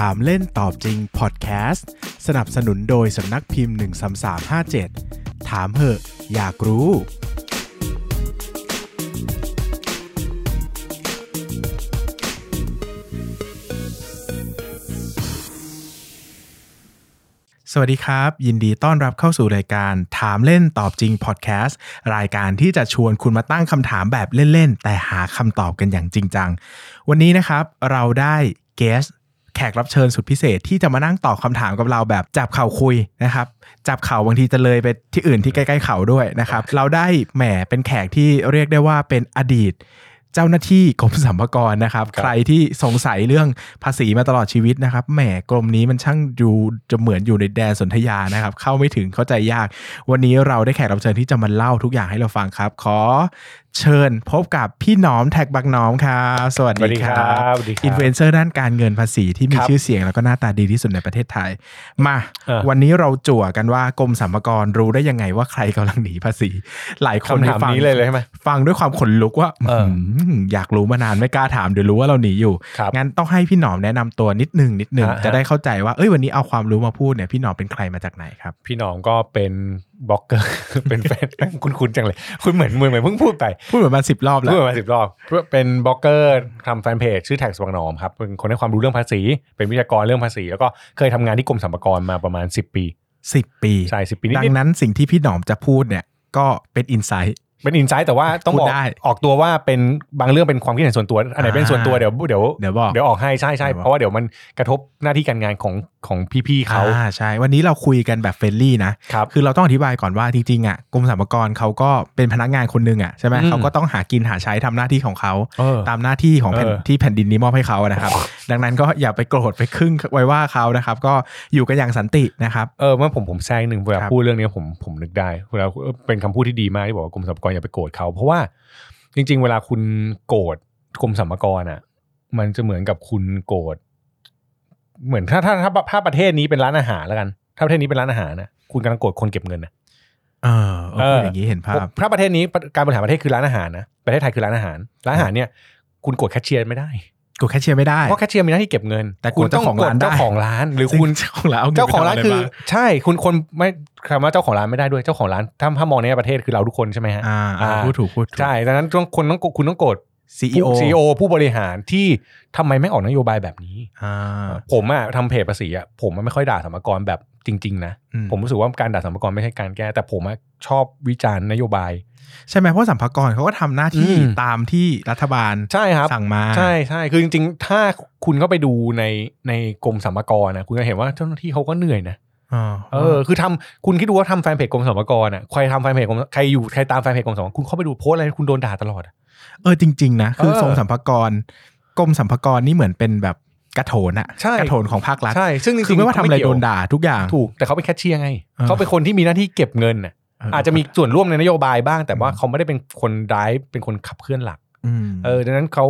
ถามเล่นตอบจริงพอดแคสต์สนับสนุนโดยสำนักพิมพ์ 13357 ถามเหอะ อยากรู้ สวัสดีครับ ยินดีต้อนรับเข้าสู่รายการถามเล่นตอบจริงพอดแคสต์รายการที่จะชวนคุณมาตั้งคำถามแบบเล่น ๆ แต่หาคำตอบกันอย่างจริงจัง วันนี้นะครับเราได้เกส แขกรับเชิญสุดพิเศษที่จะมานั่งตอบคำถามกับเราแบบจับเข่าคุยนะครับจับเข่าบางทีจะเลยไปที่อื่นที่ใกล้ๆเข่าด้วยนะครับเราได้แหมเป็นแขกที่เรียกได้ว่าเป็นอดีตเจ้าหน้าที่กรมสรรพากรนะครับครับใครที่สงสัยเรื่องภาษีมาตลอดชีวิตนะครับแหมกรมนี้มันช่างดูจะเหมือนอยู่ในแดนสนธยานะครับ เข้าไม่ถึงเข้าใจยาก วันนี้เราได้แขกรับเชิญที่จะมาเล่าทุกอย่างให้เราฟังครับ ขอ เชิญพบกับพี่หนอม TaxBugnoms ครับสวัสสวัสดีดีคครัรับบสวัสดีครับสวัสดีคร์ด้านการเงินภาษีที่มีครับชื่อเสียงแล้วก็หน้าตาดีที่สุดในประเทศไทย มาเออวันนี้เราจั่วกันว่ากรมสรรพากรรู้ได้ยังไงว่าใครกำลังหนีภาษี หลายคนคำถามฟังนี้เลยเลยใช่ไหมฟังด้วยความขนลุกว่าเออมอยากรู้มานานไม่กล้าถามเดี๋ยวรู้ว่าเราหนีอยู่ครับงั้นต้องให้พี่หนอมแนะนำตัวนิดหนึ่งนิดหนึ่งฮะจะได้เข้าใจว่าเอ้ยวันนี้เอาความรู้มาพูดเนี่ยพี่หนอมเป็นใครมาจากไหนครับ พี่หนอมก็เป็นบล็อกเกอร์เป็นแฟนคุ้นคุ้นจังเลย คุ้นเหมือนเหมือนเหมือนเพิ่งพูดไป พูดเหมือนมาสิบรอบแล้พูดมาสิบรอบเป็นบล็อกเกอร์ทำแฟนเพจชื่อ TaxBugnoms ครับเป็นคนให้ความรู้เรื่องภาษี เป็นวิทยากรเรื่องภาษี แล้วก็เคยทำงานที่กรมสรรพากรมาประมาณ10ปีสิบปีใช่สิบปีนิดดังนั้นสิ่งที่พี่หนอมจะพูดเนี่ยก็เป็น insight ๆ เป็น insight แต่ว่าต้องบอกพูดได้ออกตัวว่าเป็นบางเรื่องเป็นความคิดเห็นส่วนตัว อันไหนเป็นส่วนตัวเดี๋ยวเดี๋ยวเดี๋ยวบอกเดี๋ยวออกให้ใช่ใช่เดี๋ยวบอกเพราะว่าเดี๋ยวมันกระทบหน้าที่การงานของของพี่ๆเขาอ่าใช่ วันนี้เราคุยกันแบบ friendly นะครับคือเราต้องอธิบายก่อนว่าจริงๆอะกรมสรรพากรเขาก็เป็นพนักงานคนหนึ่งอะใช่ไหมอืมเขาก็ต้องหากินหาใช้ทำหน้าที่ของเขาเออตามหน้าที่ของแผ่นเออที่แผ่นดินนี้มอบให้เขาอะนะครับ ดังนั้นก็อย่าไปโกรธไปเคืองไปว่าเขานะครับ ก็อยู่กันอย่างสันตินะครับเออเมื่อผมผมแทรกหนึ่งเวลาครับพูดเรื่องนี้ผมผมนึกได้เวลาเออเป็นคำพูดที่ดีมากที่บอกว่ากรมสรรพากรอย่าไปโกรธเขาเพราะว่าจริง ๆ เวลาคุณโกรธกรมสรรพากรอะ มันจะเหมือนกับคุณโกรธเหมือนถ้าถ้าถ้าถ้าประเทศนี้เป็นร้านอาหารแล้วกัน ถ้าประเทศนี้เป็นร้านอาหารนะคุณกำลังโกรธคนเก็บเงินนะเออเออเออพูดอย่างนี้เห็นภาพถ้าประเทศนี้การบริหารประเทศคือร้านอาหารนะประเทศไทยคือร้านอาหาร ร้านอาหารเนี่ย คุณโกรธแคชเชียร์ไม่ได้ กูแคชเชียร์ไม่ได้ เพราะแคชเชียร์มีหน้าที่เก็บเงิน แต่โกรคุธณต้องเจ้าของโกรร้านธเจ้าได้ของร้าน หรือซึ่งคุณเจ้าของร้านเอาเงินเจ้าของร้านไปทำะไคือบ้งใช่คุณคนไม่คำว่าเจ้าของร้านไม่ได้ด้วยเจ้าของร้านถ้าถ้ามองในประเทศคือเราทุกคนใช่ไหมฮะอ่าอ่าอ่าพูดถูกพูดถูกใช่ดังนั้นต้องคนต้องคุณต้องโกรธซีอีโอซีโอผู้บริหารที่ทำไมไม่ออกนโยบายแบบนี้อ่าผมอะทำเพจภาษีอะผมอะไม่ค่อยด่าสมรพากรแบบจริง ๆ นะอืมผมรู้สึกว่าการด่าสมรพากรไม่ใช่การแก้ แต่ผมอะชอบวิจารณ์นโยบาย ใช่ไหมเพราะสัมภากรเขาก็ทำหน้าที่อืมตามที่รัฐบาลใช่ครับสั่งมาใช่ใช่คือจริง ๆ ถ้าคุณเข้าไปดูในในกรมสรรพากรนะคุณจะเห็นว่าเจ้าหน้าที่เขาก็เหนื่อยนะอ่าเออคือทำคุณคิดดูว่าทำแฟนเพจกรมสรรพากรอะใครทำแฟนเพจกรมใครอยู่ใครตามแฟนเพจกรมสรรพากรคุณเข้าไปดูโพสต์อะไรคุณโดนด่าตลอดอะเออจริง ๆ นะ คือเออทรงสัมภากรกรมสัมภากรนี่เหมือนเป็นแบบกระโถนอะใช่กระโถนของภาครัฐใช่ซึ่งจริงๆคือไม่ว่าทำอะไรเขโดเกี่ยนด่าทุกอย่างถูกแต่เขาเป็นแคชเชียร์ไงเออเขาเป็นคนที่มีหน้าที่เก็บเงินน่ะเออออาจจะมีส่วนร่วมในนโยบายบ้าง แต่ว่าอืมเขาไม่ได้เป็นคนร้ายเป็นคนขับเคลื่อนหลักอืมเออดังนั้นเขา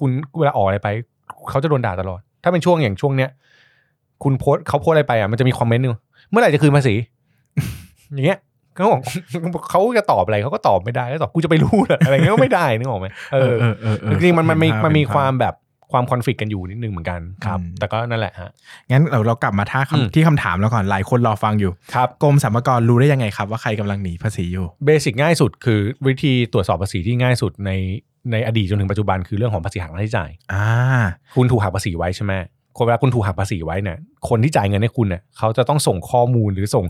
คุณเวลาออกอะไรไป เขาจะโดนด่าตลอด ถ้าเป็นช่วงอย่างช่วงเนี้ยคุณโพสต์เขาโพสต์อะไรไปอะมันจะมีคอมเมนต์หนึงเมื่อไหร่จะคืนภาษีอย่างเงี้ยเขาบอกเขาจะตอบอะไรเขาก็ตอบไม่ได้ก็ตอบกูจะไปรู้เหรออะไรเงี้ยก็ไม่ได้นึกออกไหมเออเออเออเออจริงๆมันมันมีเห็ภพมันมีเห็ภพความแบบ ความคอนฟ lict กันอยู่นิดนึงเหมือนกันครับอืมแต่ก็นั่นแหละฮะงั้นเราเรากลับมาท่าอืมคำที่คำถามแล้วก่อนหลายคนรอฟังอยู่ครับกรมสรรพากรรู้ได้ยังไงครับว่าใครกำลังหนีภาษีอยู่เบสิกง่ายสุดคือวิธีตรวจสอบภาษีที่ง่ายสุดในในอดีตจนถึงปัจจุบันคือเรื่องของภาษีหักหน้าที่จ่ายอ่าคุณถูกหักภาษีไว้ใช่ไหม คนเวลาคุณถูกหักภาษีไว้เนี่ยคนที่จ่ายเงินให้คุณเนี่ยเขาจะต้องส่งข้อมูลหรือส่ง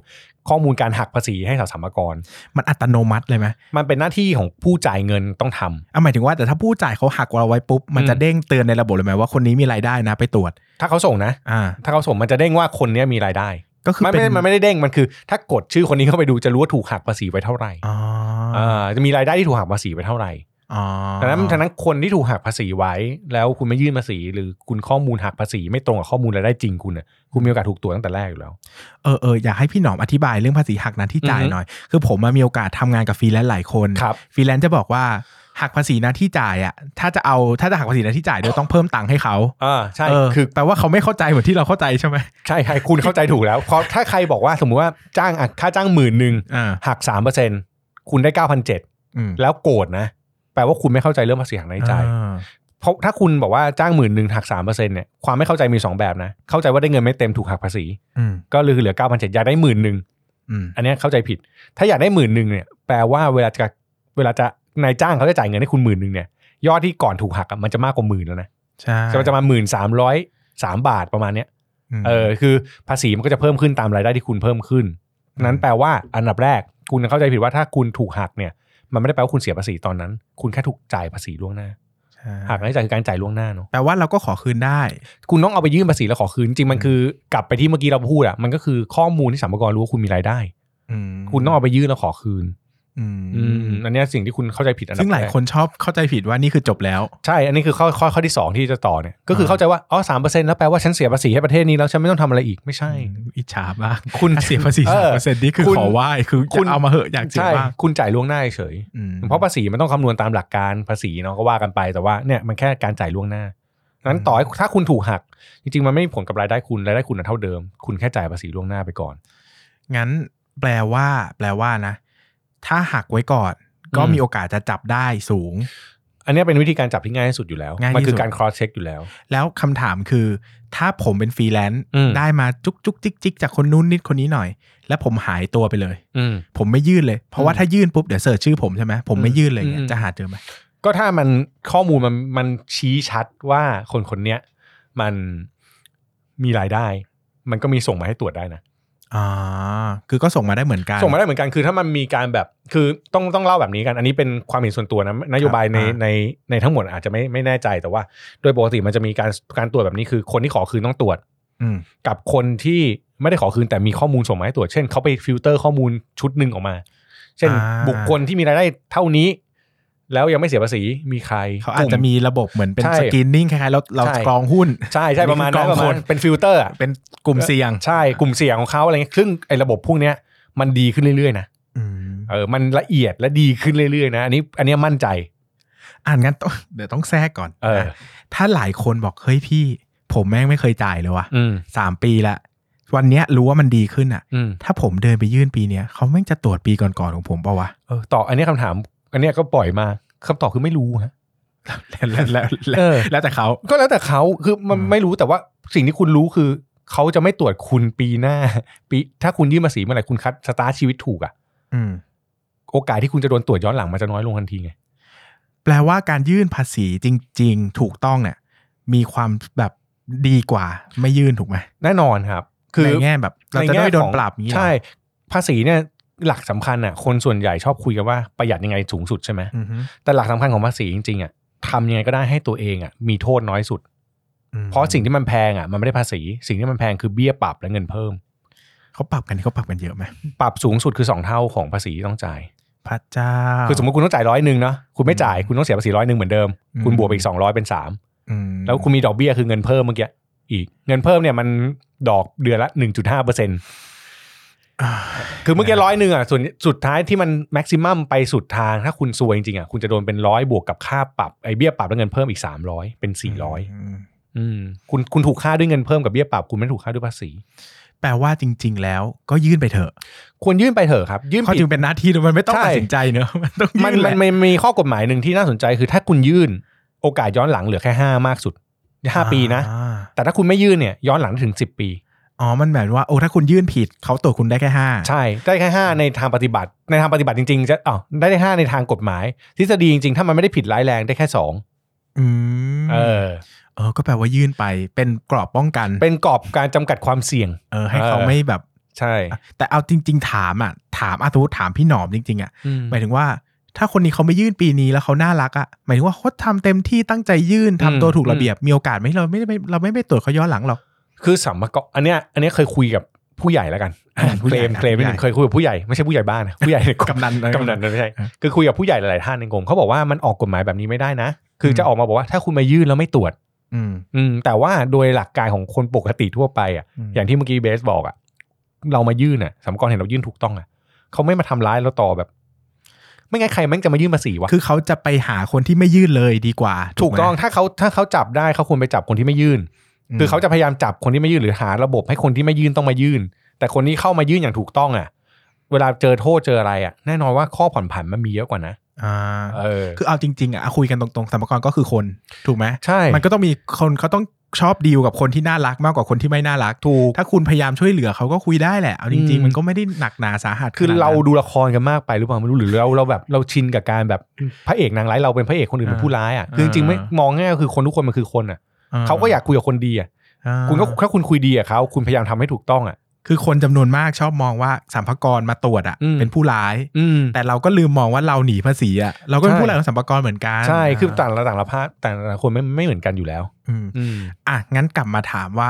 ข้อมูลการหักภาษีให้สรรพากร มันอัตโนมัติเลยไหมมันเป็นหน้าที่ของผู้จ่ายเงินต้องทำอะหมายถึงว่าแต่ถ้าผู้จ่ายเขาหักเราไว้ปุ๊บมันอืมจะเด้งเตือนในระบบเลยไหมว่าคนนี้มีรายได้นะไปตรวจ ถ้าเขาส่งนะอ่าถ้าเขาส่งมันจะเด้งว่าคนเนี้ยมีรายได้ก็คือมันเป็ไม่นได้มันไม่ได้เด้งมันคือ ถ้ากดชื่อคนนี้เข้าไปดูจะรู้ว่าถูกหักภาษีไว้เท่าไหร่อ๋ออ่าจะมีรายได้ที่ถูกหักภาษีไว้เท่าไหร่อ๋อ ดังนั้นฉะนั้นคนที่ถูกหักภาษีไว้ แล้วคุณไม่ยื่นภาษี หรือคุณข้อมูลหักภาษีไม่ตรงกับข้อมูลรายได้จริงคุณเนี่ยคุณมีโอกาสถูกตรวจตั้งแต่แรกอยู่แล้วเออเอออยากให้พี่หนอมอธิบายเรื่องภาษีหักนั้นที่จ่ายอือฮึหน่อย คือผมมามีโอกาสทำงานกับฟรีแลนซ์หลายคนครับฟรีแลนซ์จะบอกว่าหักภาษีหน้าที่จ่ายอะถ้าจะเอาถ้าจะหักภาษีหน้าที่จ่ายด้วยต้องเพิ่มตังค์ให้เขาอ่าใช่เออคือแปลว่าเขาไม่เข้าใจเหมือนที่เราเข้าใจใช่ไหมใช่ใช่คุณเข้าใจถูกแล้วเพราะถ้าใครบอกว่าสมมุติว่าจ้างอะค่าจ้างหมื่นหนึ่งอ่าหักสามเปอร์เซ็นต์คุณได้เก้าพันเจ็ดอืมแล้วโกรธนะ แปลว่าคุณไม่เข้าใจเรื่องภาษีหักรายจ่ายอ่าเพราะถ้าคุณบอกว่าจ้างหมื่นหนึ่งหักสามเปอร์เซ็นเนี่ยความไม่เข้าใจมีสองแบบนะ เข้าใจว่าได้เงินไม่เต็มถูกหักภาษีอืมก็เหลือเก้าพันเจ็ดอยากได้หมื่นหนึ่งอืมอันเนี้ยเข้าใจผิด ถ้าอยากได้หมื่นหนึ่งเนี่ยแปลว่าเวลาจะเวลาจะนายจ้างเขาจะจ่ายเงินให้คุณหมื่นหนึ่งเนี่ยยอดที่ก่อนถูกหักอะมันจะมากกว่าหมื่นแล้วนะใช่จะมันจะมาหมื่นสามร้อยสามบาทประมาณเนี้ยมเออคือภาษีมันก็จะเพิ่มขึ้นตามรายได้ที่คุณเพิ่มขึ้น นั้นแปลว่าอันดับแรกคุณเข้าใจผิดว่าถ้าคุณถูกหักเนี่ย มันไม่ได้แปลว่าคุณเสียภาษีตอนนั้น คุณแค่ถูกจ่ายภาษีล่วงหน้าใช่หักรายจ่ายคือการจ่ายล่วงหน้าเนาะแปลว่าเราก็ขอคืนได้ คุณต้องเอาไปยื่นภาษีแล้วขอคืน จริงๆมันคือกลับไปที่เมื่อกี้เราพูดอะมันก็คือข้อมูลที่สรรพากรรู้ว่าคุณมีรายได้อืมคุณต้องเอาไปยื่นแล้วขอคืน อืมอืมอันเนี้ยสิ่งที่คุณเข้าใจผิดอันดับซึ่งหลายแรกคนชอบเข้าใจผิดว่านี่คือจบแล้ว ใช่ อันนี้คือข้อข้อข้อที่สองที่จะต่อเนี่ยก็คือเข้าใจว่าอ๋อสามเปอร์เซ็นต์แล้วแปลว่าฉันเสียภาษีให้ประเทศนี้แล้วฉันไม่ต้องทำอะไรอีกไม่ใช่ อิจฉาบ้างคุณถ้าเสียภาษีเอสามอเปอร์เซ็นต์นี่คือคุณขอไหว้คือคุคุณณเอามาเหอะอยากเสียใช่บ้างคุณจ่ายล่วงหน้าเฉยอืมเพราะภาษีมันต้องคำนวณตามหลักการภาษีเนาะก็ว่ากันไปแต่ว่าเนี่ยมันแค่การจ่ายล่วงหน้านั้นต่อให้ถ้าคุณถูกหัก จริงๆมันไม่มีผลกับรายได้คุณรายได้คุณน่ะเท่าเดิม คุณแค่จ่ายภาษีล่วงหน้าไปก่อน งั้นแปลว่า แปลว่านะ ถ้าหักไว้ก่อน ก็อืมมีโอกาสจะจับได้สูง อันเนี้ยเป็นวิธีการจับที่ง่ายที่สุดอยู่แล้วง่ายที่มันคืสุอดการ cross check อยู่แล้ว แล้วคำถามคือ ถ้าผมเป็นฟรีแลนซ์อืมได้มาจุกจุกจิกจิกจากคนนู้นนิดคนนี้หน่อย แล้วผมหายตัวไปเลยอืมผมไม่ยื่นเลย เพราะว่าถ้ายื่นปุ๊บเดี๋ยว search ชื่อผมใช่ไหมผมไม่ยื่นเลยเนี่ยอืมจะหาเจอไหมก็ถ้ามันข้อมูลมันมันชี้ชัดว่าคนคนเนี้ยมันมีรายได้ มันก็มีส่งมาให้ตรวจได้นะ อ่าคือก็ส่งมาได้เหมือนกัน ส่งมาได้เหมือนกันคือถ้ามันมีการแบบคือต้องต้องเล่าแบบนี้กัน อันนี้เป็นความเห็นส่วนตัวนะนโยบายในอ่าในในทั้งหมดอาจจะไม่ไม่แน่ใจแต่ว่า โดยปกติมันจะมีการการตรวจแบบนี้คือ คนที่ขอคืนต้องตรวจอืมกับคนที่ไม่ได้ขอคืนแต่มีข้อมูลส่งมาให้ตรวจ เช่นเขาไปฟิลเตอร์ข้อมูลชุดหนึ่งออกมา เช่นอ่าบุคคลที่มีรายได้เท่านี้ แล้วยังไม่เสียภาษีมีใครเขาอาจจะมีระบบเหมือนเป็นใช่ screening คล้ายๆเราเราใช่กรองหุ้น ใช่ใช่ประมาณนั้นนี่คือกองประมาณคนเป็นฟิลเตอร์อะเป็นกลุ่มเสี่ยง ใช่กลุ่มเสี่ยงของเขาอะไรเงี้ยซึ่งไอ้ระบบพวกเนี้ยมันดีขึ้นเรื่อยๆนะอืมเออมันละเอียดและดีขึ้นเรื่อยๆนะอันนี้อันเนี้ยมั่นใจ อ่านงั้นต้องเดี๋ยวต้องแทรกก่อนเออนะถ้าหลายคนบอกเฮ้ยพี่ ผมแม่งไม่เคยจ่ายเลยว่ะอืมสามปีละวันเนี้ยรู้ว่ามันดีขึ้นอะอืมถ้าผมเดินไปยื่นปีเนี้ยเขาแม่งจะตรวจปีก่อนๆของผมเปล่าวะเออต่ออันเนี้ยคำถาม อันเนี้ยก็ปล่อยมาคำตอบคือไม่รู้ฮะแล้วแล้วแล้วเออแล้วแต่เขาก็แล้วแต่เขาคือมันอืมไม่รู้แต่ว่าสิ่งที่คุณรู้คือเขาจะไม่ตรวจคุณปีหน้า ปี ถ้าคุณยื่นภาษีเมื่อไหร่คุณคัดสตาร์ทชีวิตถูกอะอืมโอกาสที่คุณจะโดนตรวจย้อนหลังมันจะน้อยลงทันทีไงแปลว่าการยื่นภาษีจริง ๆ ถูกต้องเนี่ย มีความแบบดีกว่าไม่ยื่นถูกไหมแน่นอนครับ คือในแง่แบบเราจะได้ไม่โดนปรับอย่างนี้เหรอใช่ ภาษีเนี่ย หลักสำคัญอะคนส่วนใหญ่ชอบคุยกันว่าประหยัดยังไงสูงสุดใช่ไหมอือฮึแต่หลักสำคัญของภาษีจริงๆอะทำยังไงก็ได้ให้ตัวเองอะมีโทษน้อยสุดอืมเพราะสิ่งที่มันแพงอะมันไม่ได้ภาษี สิ่งที่มันแพงคือเบี้ยปรับและเงินเพิ่มเขาปรับกันเขาปรับกันเยอะไหมปรับสูงสุดคือสองเท่าของภาษีที่ต้องจ่ายพระเจ้าคือสมมติคุณต้องจ่ายร้อยหนึ่งเนาะคุณไม่จ่ายอืมคุณต้องเสียภาษีร้อยหนึ่งเหมือนเดิมอืมคุณบวกไปอีกสองร้อยเป็นสามอืมแล้วคุณมีดอกเบี้ยคือเงินเพิ่มเมื่อกี้อีกเงินเพิ่มเนี่ยมันดอกเดือนละหนึ่งจุดห้าเปอร์เซ็นอ่า คือเมื่อกี้ร้อยหนึ่งอะส่วนสุดท้ายที่มันแม็กซิมัมไปสุดทาง ถ้าคุณซวยจริงๆอะคุณจะโดนเป็นร้อยบวกกับค่าปรับไอ้เบี้ยปรับแล้วเงินเพิ่มอีกสามร้อยเป็นสี่ร้อยมอืมคุณคุณถูกค่าด้วยเงินเพิ่มกับเบี้ยปรับคุณไม่ถูกค่าด้วยภาษี แปลว่าจริง ๆ แล้วก็ยื่นไปเถอะ ควรยื่นไปเถอะครับยื่นเขาผิดจึงเป็นหน้าที่มันไม่ต้องใช่ตัดสินใจเนอะมันต้องมันยื่นแหมัละนมันมีข้อกฎหมายหนึ่งที่น่าสนใจคือถ้าคุณยื่นโอกาสย้อนหลังเหลือแค่ห้ามากสุดห้าปีนะอ่าแต่ถ้าคุณไม่ยื่นเนี่ยย้อนหลังถึงสิบปี อ๋อ มันแบบว่าโอ้ถ้าคุณยื่นผิดเขาตรวจคุณได้แค่ห้าใช่ ได้แค่ห้าในทางปฏิบัติ ในทางปฏิบัติจริงๆจะอ๋อได้แค่ห้าในทางกฎหมาย ทฤษฎีจริงๆ ถ้ามันไม่ได้ผิดร้ายแรงได้แค่สองอืมเออเออก็แปลว่ายื่นไปเป็นกรอบป้องกัน เป็นกรอบการจำกัดความเสี่ยง เออ ให้เขาเออไม่แบบใช่ แต่เอาจริง ๆ ถามอะถามอาตุถามพี่หนอมจริง ๆอะหมายถึงว่าถ้าคนนี้เขาไม่ยื่นปีนี้แล้วเขาน่ารักอะหมายถึงว่าเขาทำเต็มที่ตั้งใจยื่นทำตัวถูกระเบียบมีโอกาสไหมเราไม่ได้ไม่เราไม่ไปตรวจเขาย้อนหลังหรอก คือสัมภาระอันเนี้ยอันเนี้ยเคยคุยกับผู้ใหญ่แล้วกันอ่าผู้เคใหลญ่มเคลมนิดนึงผู้ใหญ่เคยคุยกับผู้ใหญ่ไม่ใช่ผู้ใหญ่บ้านนะผู้ใหญ่ในกรมกำนันกำนันไม่ใช่อ่าคือคุยกับผู้ใหญ่หลายๆท่านในกรมเขาบอกว่ามันออกกฎหมายแบบนี้ไม่ได้นะ คือจะอืมออกมาบอกว่าถ้าคุณมายื่นแล้วไม่ตรวจอืมอืมแต่ว่าโดยหลักการของคนปกติทั่วไปอะอืมอย่างที่เมื่อกี้เบสบอกอะ เรามายื่นอะสำกรเห็นเรายื่นถูกต้องอะเขาไม่มาทำร้ายเราต่อแบบ ไม่งั้นใครแม่งจะมายื่นภาษีวะคือเขาจะไปหาคนที่ไม่ยื่นเลยดีกว่า ถูกไหมต้องถ้าเขาถ้าเขาจับได้เขาควรไปจับคนที่ไม่ยื่นม คือเขาจะพยายามจับคนที่ไม่ยื่นหรือหาระบบให้คนที่ไม่ยื่นต้องมายื่น แต่คนที่เข้ามายื่นอย่างถูกต้องอะ เวลาเจอโทษเจออะไรอะแน่นอนว่าข้อผ่อนผันมันมีเยอะกว่านะอ่าเออคือเอาจริง ๆอะคุยกันตรงๆสมกรก็คือคนถูกไหมใช่มันก็ต้องมีคนเขาต้องชอบดีลกับคนที่น่ารักมากกว่าคนที่ไม่น่ารักถูกถ้าคุณพยายามช่วยเหลือเขาก็คุยได้แหละเอาจริงอืมๆมันก็ไม่ได้หนักหนาสาหัสคือขนดนั้นเราดูละครกันมากไปหรือเปล่าไม่รู้หรือเราเราแบบเราชินกับการแบบพระเอกนางร้ายเราเป็นพระเอกคนอื่นเป็นผู้ร้ายอะคือจริงๆไม่มองง่ายๆก็คือคนทุกคนมันคือคนอะ เขาก็อยากคุยกับคนดีอะอ่าคุณก็ถ้าคุณคุยดีกับเขาคุณพยายามทำให้ถูกต้องอะคือคนจำนวนมากชอบมองว่าสัมภากรมาตรวจอะอืมเป็นผู้ร้ายอืมแต่เราก็ลืมมองว่าเราหนีภาษีอะเราก็เป็นใช่ผู้ร้ายของสัมภากรเหมือนกันใช่คือต่างละต่างละภาคแต่ละคนไม่ไม่เหมือนกันอยู่แล้วอืมอืมอะงั้นกลับมาถามว่า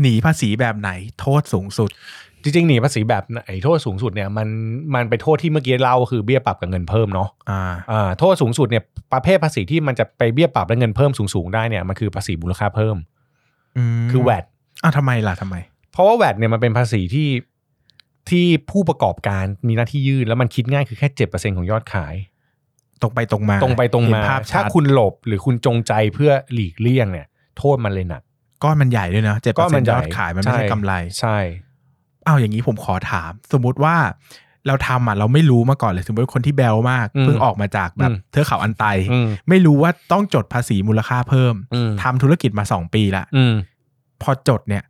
หนีภาษีแบบไหนโทษสูงสุด จริงๆหนีภาษีแบบไหนโทษสูงสุดเนี่ยมันมันไปโทษที่เมื่อกี้เล่าคือเบี้ยปรับกับเงินเพิ่มเนาะอ่าอ่าโทษสูงสุดเนี่ยประเภทภาษีที่มันจะไปเบี้ยปรับและเงินเพิ่มสูงๆได้เนี่ยมันคือภาษีมูลค่าเพิ่มมคือแวดอ้าวทำไมล่ะทำไม เพราะว่าแวดเนี่ยมันเป็นภาษีที่ที่ผู้ประกอบการมีหน้าที่ยื่นแล้วมันคิดง่ายคือแค่เจ็ดเปอร์เซ็นของยอดขาย ตรงไปตรงมา ตรงไปตรงเห็นมาภาพชัถ้าดคุณหลบหรือคุณจงใจเพื่อหลีกเลี่ยงเนี่ย โทษมันเลยหนักก้อนมันใหญ่ด้วยนะเจ็ดเปอร์เซ็นต์ยอดขายมันไม่ใช่ใช่กำไร ใช่ อ้าวอย่างนี้ผมขอถาม สมมุติว่าเราทำอะเราไม่รู้มาก่อนเลยสมมติคนที่แบลมากอืมเพิ่งออกมาจากแบบอืมเทือกเขาอันไตอืมไม่รู้ว่าต้องจดภาษีมูลค่าเพิ่มอืมทำธุรกิจมาสองปีละอืมพอจดเนี่ย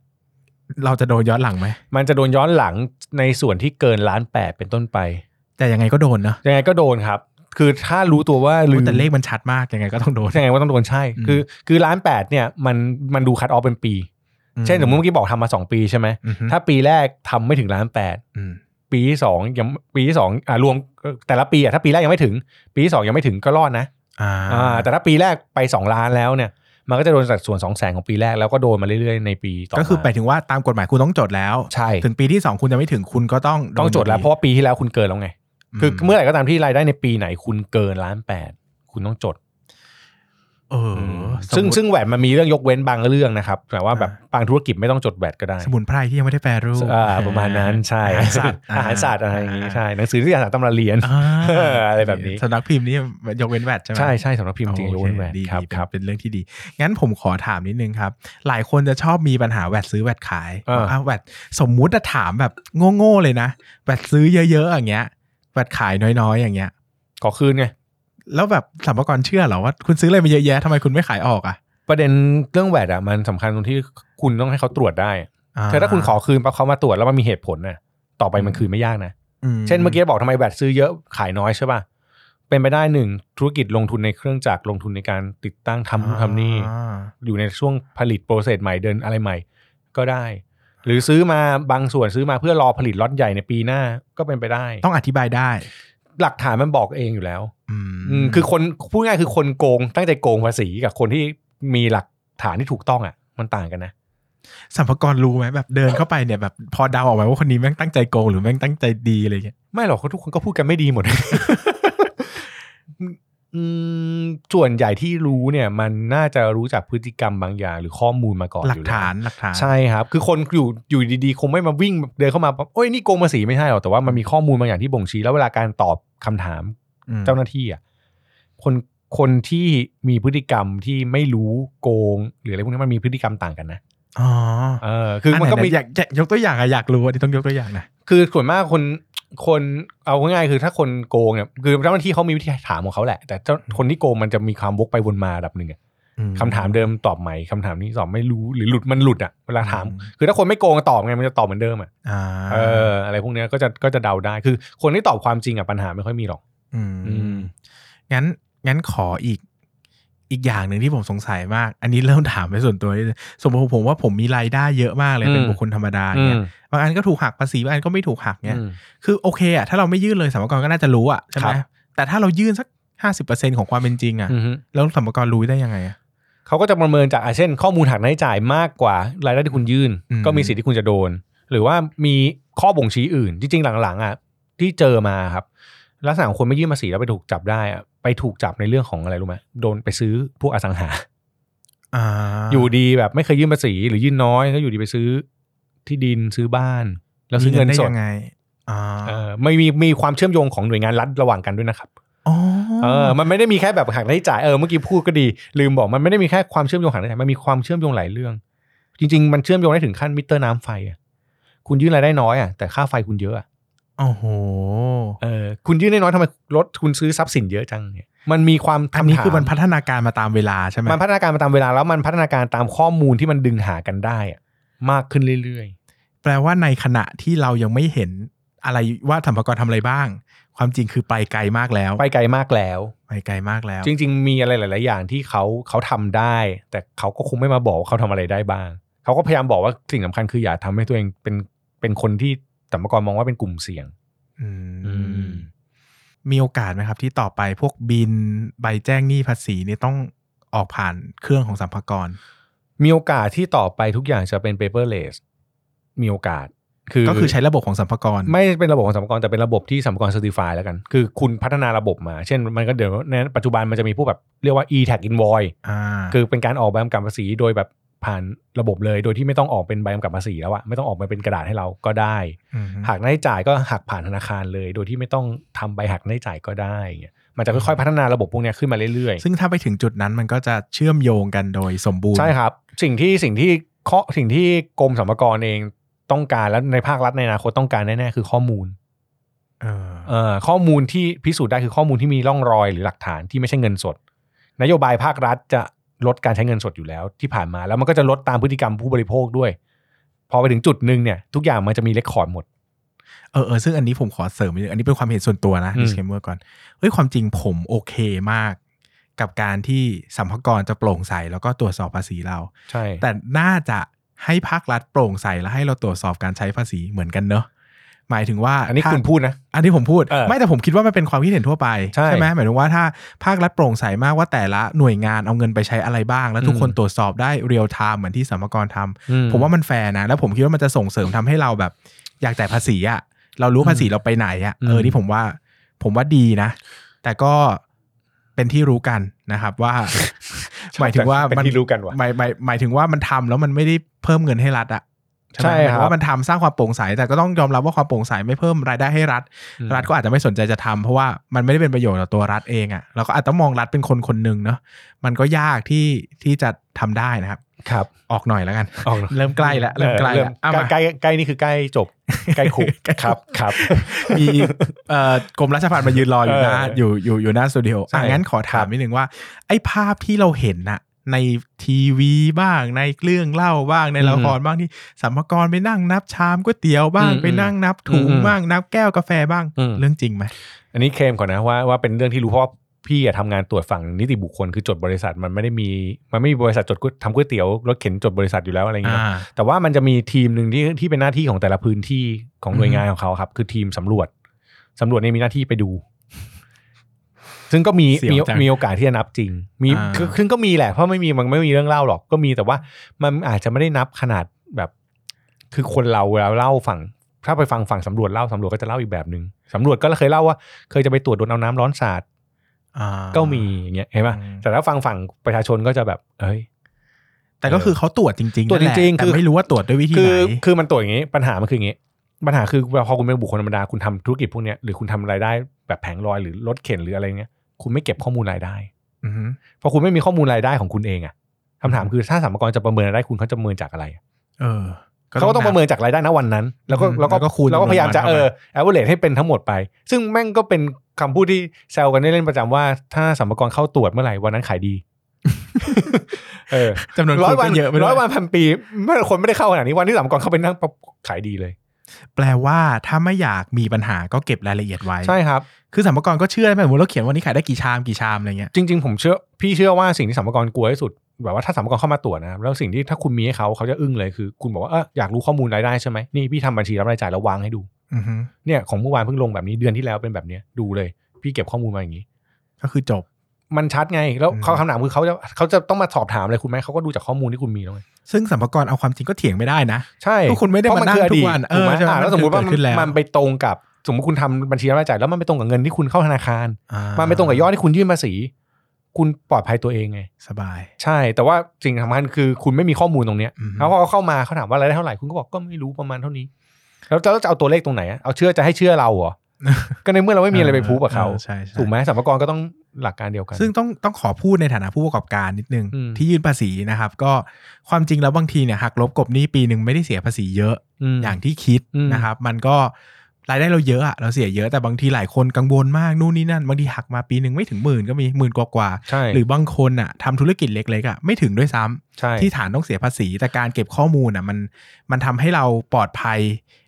เราจะโดนย้อนหลังไหม มันจะโดนย้อนหลังในส่วนที่เกินล้านแปดเป็นต้นไป แต่ยังไงก็โดนนะยังไงก็โดนครับ คือถ้ารู้ตัวว่าลืมแต่เลขมันชัดมากยังไงก็ต้องโดนยังไงว่าต้องโดนใช่อืมคือ คือล้านแปดเนี่ยมันมันดูคัดออฟเป็นปี เช่นสมมติเมื่อกี้บอกทำมาสองปีใช่ไหมอือฮึถ้าปีแรกทำไม่ถึงล้านแปดอืมปีที่สองยังปีที่สองอ่ารวมแต่ละปีอะถ้าปีแรกยังไม่ถึง ปีที่สองยังไม่ถึงก็รอดนะอ่าอ่าแต่ถ้าปีแรกไปสองล้านแล้วเนี่ยมันก็จะโดนสัดส่วนสองแสนของปีแรกแล้วก็โดนมาเรื่อยๆในปีต่อมาก็คือไปถึงว่าตามกฎหมายคุณต้องจดแล้วใช่ถึงปีที่สองคุณจะไม่ถึงคุณก็ต้องโนต้องจดแล้วเพราะว่าปีที่แล้วคุณเกินแล้วไง คือเมื่อไหร่ก็ตามที่รายได้ในปีไหนคุณเกินล้านแปดคุณต้องจด เอออซึ่งสมมุติซึ่งแหวนมันมีเรื่องยกเว้นบางเรื่องนะครับ แต่ว่าแบบบางธุรกิจไม่ต้องจดแหวนก็ได้ สมุนไพรที่ยังไม่ได้แปรรูปอ่าประมาณนั้นใช่อาหารสัตว์อาหารสัตว์อะไรอย่างงี้ใช่หนังสือที่อาหารตำราเรียนอ่าอะไรแบบนี้สำนักพิมพ์นี่ยกเว้นแวดใช่ไหมใช่ใช่สำหรับพิมพ์จริงโอๆยกเคเว้นแหวนดีครับดีครับเป็นเรื่องที่ดี งั้นผมขอถามนิดนึงครับ หลายคนจะชอบมีปัญหาแวดซื้อแวดขายอ่าบอกอะแวดสมมุติจะถามแบบโง่ๆเลยนะแวดซื้อเยอะๆอย่างเงี้ยแวดขายน้อยๆ อย่างเงี้ยขอคืนไง แล้วแบบสัมภาระเชื่อเหรอว่าคุณซื้ออะไรมาเยอะแยะทำไมคุณไม่ขายออกอะ ประเด็นเรื่องแหวนอะมันสำคัญตรงที่คุณต้องให้เขาตรวจได้คือถ้าคุณขอคืนปั๊บเขามาตรวจแล้วมันมีเหตุผลน่ะ ต่อไปมันคืนไม่ยากนะ เช่นเมื่อกี้บอกทำไมแบตซื้อเยอะขายน้อยใช่ป่ะเป็นไปได้หนึ่งธุรกิจลงทุนในเครื่องจักรลงทุนในการติดตั้งทำนู่นทำนี่อ่าอยู่ในช่วงผลิตโปรเซสใหม่เดินอะไรใหม่ ก็ได้ หรือซื้อมาบางส่วนซื้อมาเพื่อรอผลิตล็อตใหญ่ในปีหน้าก็เป็นไปได้ ต้องอธิบายได้ หลักฐานมันบอกเองอยู่แล้วอืมอืมคือคนพูดง่ายคือคนโกงตั้งใจโกงภาษีกับคนที่มีหลักฐานที่ถูกต้องอะ มันต่างกันนะสัมภาระรู้ไหมแบบเดินเข้าไปเนี่ยแบบพอเดาออกไหมว่าคนนี้แม่งตั้งใจโกงหรือแม่งตั้งใจดีอะไรเงี้ยไม่หรอกเขาทุกคนก็พูดกันไม่ดีหมด อืมส่วนใหญ่ที่รู้เนี่ยมันน่าจะรู้จักพฤติกรรมบางอย่าง หรือข้อมูลมาก่อนหลักอยู่แวฐานหลักฐาน ใช่ครับ คือคนอยู่อยู่ดีๆ คงไม่มาวิ่งเดินเข้ามาปั๊บโอ้ยนี่โกงภาษีไม่ใช่หรอกแต่ว่ามันมีข้อมูลบางอย่างที่บ่งชี้แล้วเวลาการตอบคำถามอืม เจ้าหน้าที่อะคนคนที่มีพฤติกรรมที่ไม่รู้โกง หรืออะไรพวกนี้มันมีพฤติกรรมต่างกันนะอ๋อเออคือมันก็ไหๆมีอยากอยากยกตัวอย่างอะอยากรู้อันนี้ต้องยกตัวอย่างนะ คือส่วนมากคน คนเอาง่ายๆคือถ้าคนโกงเนี่ยคือเจ้าหน้าที่เขามีวิธีถามของเขาแหละ แต่เจ้าคนที่โกงมันจะมีความวกไปวนมาระดับหนึ่งอะอืคำถามเดิมตอบใหม่คำถามนี้ตอบไม่รู้หรือหลุดมันหลุดอะเวลาถามอืมคือถ้าคนไม่โกงตอบไงมันจะตอบเหมือนเดิมอะอ่าเออ อะไรพวกเนี้ยก็จะก็จะเดาได้ คือ คนที่ตอบความจริงอะปัญหาไม่ค่อยมีหรอก อืมอืมงั้นงั้นขออีก อีกอย่างหนึ่งที่ผมสงสัยมาก อันนี้เริ่มถามไปส่วนตัวนิดนึงสมมติผมว่าผมมีรายได้เยอะมากเลยอืมเป็นบุคคลธรรมดาอืเนี่ยมบางอันก็ถูกหักภาษีบางอันก็ไม่ถูกหักเนี่ยอืมคือโอเคอะถ้าเราไม่ยื่นเลยสัมภาระก็น่าจะรู้อะใช่ไหมครับแต่ถ้าเรายื่นสักห้าสิบเปอร์เซ็นของความเป็นจริงอะอือฮึแล้วสัมภาระรู้ได้ยังไงอะเขาก็จะประเมินจากอะเช่น ข้อมูลหักรายจ่ายมากกว่ารายได้ที่คุณยื่นอืมก็มีสิทธิ์ที่คุณจะโดน หรือว่ามีข้อบ่งชี้อื่น จริงๆหลังๆอะที่เจอมาครับลักษณะของคนไม่ยื่นภาษีแล้วไปถูกจับได้อะ ไปถูกจับในเรื่องของอะไรรู้ไหมโดนไปซื้อพวกอสังหาอ่าอยู่ดีแบบไม่เคยยื่นภาษีหรือยื่นน้อยก็อยู่ดีไปซื้อที่ดินซื้อบ้าน แล้วซื้อเงินได้สดยังไงอ่าเออไม่มีมีความเชื่อมโยงของหน่วยงานรัฐระหว่างกันด้วยนะครับอ๋อเออ มันไม่ได้มีแค่แบบหักรายจ่าย เออ เมื่อกี้พูดก็ดี ลืมบอกมันไม่ได้มีแค่ความเชื่อมโยงหักรายจ่าย มันมีความเชื่อมโยงหลายเรื่อง จริง ๆ มันเชื่อมโยงได้ถึงขั้นมิเตอร์น้ำไฟอะ คุณยื่นรายได้น้อยอะ แต่ค่าไฟคุณเยอะอะ โอ้โหเออคุณยื่นน้อยๆทำไมรถคุณซื้อทรัพย์สินเยอะจังเนี่ยมันมีความอันนี้ำถาคือมันพัฒนาการมาตามเวลาใช่ไหมมันพัฒนาการมาตามเวลาแล้วมันพัฒนาการตามข้อมูลที่มันดึงหากันได้อะมากขึ้นเรื่อยแปลว่าในขณะที่เรายังไม่เห็นอะไรว่าสัมภากรทำอะไรบ้าง ความจริงคือไปไกลมากแล้วๆไปไกลมากแล้วไปไกลมากแล้ว จริง ๆ มีอะไรหลาย ๆ อย่างที่เขาเขาทำได้ แต่เขาก็คงไม่มาบอกว่าเขาทำอะไรได้บ้าง เขาก็พยายามบอกว่าสิ่งสำคัญคืออย่าทำให้ตัวเองเป็นเป็นคนที่ สัมภากรมองว่าเป็นกลุ่มเสี่ยง อืมมีโอกาสไหมครับ ที่ต่อไปพวกบินใบแจ้งหนี้ภาษีนี่ต้องออกผ่านเครื่องของสัมภากร มีโอกาสที่ต่อไปทุกอย่างจะเป็น paperless มีโอกาส คือก็คือใช้ระบบของสัมภากร ไม่เป็นระบบของสัมภากระแต่เป็นระบบที่สัมภากระ certify แล้วกัน คือคุณพัฒนาระบบมา เช่นมันก็เดี๋ยวในปัจจุบันมันจะมีพวกแบบเรียกว่า e-tag invoice อ่าคือเป็นการออกใบกำกับภาษีโดยแบบ ผ่านระบบเลย โดยที่ไม่ต้องออกเป็นใบกำกับภาษีแล้วอะไม่ต้องออกมาเป็นกระดาษให้เราก็ได้มหักหน้าใช้จ่ายก็หักผ่านธนาคารเลย โดยที่ไม่ต้องทำใบหักหน้าใช้จ่ายก็ได้อย่างเงี้ยมันจะค่อยๆพัฒนาระบบพวกเนี้ยขึ้นมาเรื่อยๆ ซึ่งถ้าไปถึงจุดนั้นมันก็จะเชื่อมโยงกันโดยสมบูรณ์ ใช่ครับ สิ่งที่สิ่งที่ข้อสิ่งที่กรมสรรพากรเองต้องการและในภาครัฐในอนาคตต้องการแน่ๆคือข้อมูลเออเอ่อข้อมูลที่พิสูจน์ได้คือข้อมูลที่มีร่องรอยหรือหลักฐานที่ไม่ใช่เงินสด นโยบายภาครัฐจะ ลดการใช้เงินสดอยู่แล้วที่ผ่านมาแล้วมันก็จะลดตามพฤติกรรมผู้บริโภคด้วย พอไปถึงจุดหนึ่งเนี่ยทุกอย่างมันจะมีเรคคอร์ดหมดเออเออซึ่งอันนี้ผมขอเสริมนิดนึงอันนี้เป็นความเห็นส่วนตัวนะอืม disclaimer ก่อนเฮ้ยความจริงผมโอเคมาก กับการที่สรรพากรจะโปร่งใสแล้วก็ตรวจสอบภาษีเรา ใช่ แต่น่าจะให้ภาครัฐโปร่งใสและให้เราตรวจสอบการใช้ภาษีเหมือนกันเนอะ หมายถึงว่าอันนี้ถ้าคุณพูดนะ อันที่ผมพูดเออไม่แต่ผมคิดว่ามันเป็นความคิดเห็นทั่วไปใช่ไหมหมายถึงว่าถ้าภาครัฐโปร่งใสมากว่าแต่ละหน่วยงานเอาเงินไปใช้อะไรบ้าง แล้วทุกคนอืมตรวจสอบได้ real-time เหมือนที่สรรพากรทำอืผมว่ามันแฟร์นะ แล้วผมคิดว่ามันจะส่งเสริมทำให้เราแบบ อยากจ่ายภาษีอะเรารู้ภาษีเราไปไหนอะอืมเออที่ผมว่า ผมว่าดีนะ แต่ก็เป็นที่รู้กันนะครับว่า หมายถึงว่าเป็นมันที่รู้กันว่ะหมายหมายหมายถึงว่ามันทำแล้วมันไม่ได้เพิ่มเงินให้รัฐอะไหม ใช่หมายคถึรับงว่ามันทำสร้างความโปร่งใสแต่ก็ต้องยอมรับว่าความโปร่งใสไม่เพิ่มรายได้ให้รัฐอืมรัฐก็อาจจะไม่สนใจจะทำเพราะว่ามันไม่ได้เป็นประโยชน์ต่อตัวรัฐเองอะเราก็อาจจะมองรัฐเป็นคนคนหนึ่งเนาะมันก็ยากที่ที่จะทำได้นะครับครับ ออกหน่อยแล้วกันออกเริ่มใกล้แล้วเริ่มใกล้แล้วเอามาใกล้ใกล้นี่คือใกล้จบใกล้คุกใกล้คุกครับครับ มีเอ่อกรมราชพัฒน์มายืนรออยู่หน้าเอออยู่อยู่อยู่หน้าสตูดิโอใช่อะงั้นขอถามครับนิดนึงว่าไอ้ภาพที่เราเห็นน่ะ ในทีวีบ้างในเรื่องเล่าบ้างในละครบ้างที่สัมภากรไปนั่งนับชามก๋วยเตี๋ยวบ้างอืมไปนั่งนับถุงอืมบ้างนับแก้วกาแฟบ้างอืมเรื่องจริงไหมอันนี้เคลมก่อนนะว่าว่าเป็นเรื่องที่รู้เพราะว่าพี่อะทำงานตรวจฝั่งนิติบุคคลคือจดบริษัทมันไม่ได้มีมันไม่มีบริษัทจดก๋วยทำก๋วยเตี๋ยวรถเข็นจดบริษัทอยู่แล้วอะไรเงี้ยอ่าแต่ว่ามันจะมีทีมหนึ่งที่ที่เป็นหน้าที่ของแต่ละพื้นที่ของหน่วยงานของเขาครับ คือทีมสำรวจสำรวจเนี่ยมีหน้าที่ไปดู ซึ่งก็มีเสี่ยวมีจังมีโอกาสที่จะนับจริง มีอ่าคือซึ่งก็มีแหละเพราะไม่มีมันไม่มีเรื่องเล่าหรอกก็มีแต่ว่ามันอาจจะไม่ได้นับขนาดแบบ คือคนเราเวลาเล่าฝั่งถ้าไปฟังฝั่งสำรวจเล่าสำรวจก็จะเล่าอีกแบบหนึ่งสำรวจก็เคยเล่าว่า เคยจะไปตรวจโดนเอาน้ำร้อนสาดอ่าก็มีอย่างเงี้ยเห็นป่ะอืมแต่ถ้าฟังฝั่งประชาชนก็จะแบบ เอ้ย แต่ก็คือเขาตรวจจริงๆตรวจจริงๆนั่นแหละคือแต่ไม่รู้ว่าตรวจด้วยวิธีคืไหอนคือมันตรวจอย่างงี้ ปัญหามันคืออย่างงี้ ปัญหาคือพอคุณเป็นบุคคลธรรมดาคุณทำธุรกิจพวกเนี้ยหรือคุณทำรายได้แบบแผงลอยหรือรถเข็นหรืออะไรเงี้ย คุณไม่เก็บข้อมูลรายได้อือฮึพอคุณไม่มีข้อมูลรายได้ของคุณเองอะคำถามคือถ้าสรรพากรจะประเมินรายได้คุณเขาจะประเมินจากอะไร เออเขาก็ต้องประเมินจากรายได้ณวันนั้น แล้วก็อืมแล้วก็แล้วก็คูณแล้วก็พยายามจะจำนวนเอวันอ average ให้เป็นทั้งหมดไป ซึ่งแม่งก็เป็นคำพูดที่แซวกันเล่นๆประจำว่า ถ้าสรรพากรเข้าตรวจเมื่อไหร่วันนั้นขายดีเออจำนวนร้อยคนวันก็เยอะไปด้ร้วอยยวันพันปีเมื่อคนไม่ได้เข้าขนาดนี้วันที่สามกรเข้าไปนั่งปั๊บขายดีเลย แปลว่าถ้าไม่อยากมีปัญหาก็เก็บรายละเอียดไว้ ใช่ครับ คือสัมภากรก็เชื่อไหมสมมติเราเขียนวันนี้ขายได้กี่ชามกี่ชามอะไรเงี้ยจริง ๆ ผมเชื่อพี่เชื่อว่าสิ่งที่สัมภากรกลัวที่สุดแบบว่าถ้าสัมภากรเข้ามาตรวจนะครับแล้วสิ่งที่ถ้าคุณมีให้เขาเขาจะอึ้งเลยคือ คุณบอกว่าเอออยากรู้ข้อมูลรายได้ใช่ไหมนี่พี่ทำบัญชีรับรายจ่ายแล้ววางให้ดูอือฮึเนี่ยของเมื่อวานเพิ่งลงแบบนี้เดือนที่แล้วเป็นแบบเนี้ยดูเลย พี่เก็บข้อมูลมาอย่างนี้ ก็คือจบมันชัดไง แล้วอืมเขาคำถามคือเขาจะเขาจะต้องมาสอบถามอะไรคุณไหมเขาก็ดูจากข้อมูลที่คุณมีแล้วไงซึ่งสัมภากรเอาความจริงก็เถียงไม่ได้นะ ใช่ก็คุณไม่ได้เพระมานั่งคืออทุกวันถูกไหมเออใช่ไหมอ่าแล้วสมมติว่ามันเกิดขึ้นแล้วมันไปตรงกับ สมมติคุณทำบัญชีรับรายจ่ายแล้วมันไปตรงกับเงินที่คุณเข้าธนาคารอ่ามันไปตรงกับยอดที่คุณยื่นภาษี คุณปลอดภัยตัวเองไง สบาย ใช่ แต่ว่าสิ่งสำคัญคือคุณไม่มีข้อมูลตรงเนี้ยอือฮึแล้วพอเขาเข้ามาเขาถามว่ารายได้เท่าไหร่ คุณก็บอกก็ไม่รู้ประมาณเท่านี้ แล้วจะจะเอาตัวเลขตรงไหนอะเอาเชื่อจะให้เชื่อเราเหรอ ก็ในเมื่อเราไม่มีอะไรไปพูดกับเขาใช่ใช่ถูกไหมสัมภากระก็ต้องหลักการเดียวกัน ซึ่งต้องต้องขอพูดในฐานะผู้ประกอบการนิดนึงอืมที่ยื่นภาษีนะครับ ก็ความจริงแล้วบางทีเนี่ยหักลบกบหนี้ปีหนึ่งไม่ได้เสียภาษีเยอะมอย่างที่คิดอืมนะครับ มันก็ รายได้เราเยอะอะเราเสียเยอะแต่บางทีหลายคนกังวลมากนู่นนี่นั่น บางทีหักมาปีหนึ่งไม่ถึงหมื่นก็มีหมื่นกว่าๆใช่หรือบางคนอะทำธุรกิจเล็กๆอะไม่ถึงด้วยซ้ำใช่ที่ฐานต้องเสียภาษี แต่การเก็บข้อมูลอะมันมันทำให้เราปลอดภัย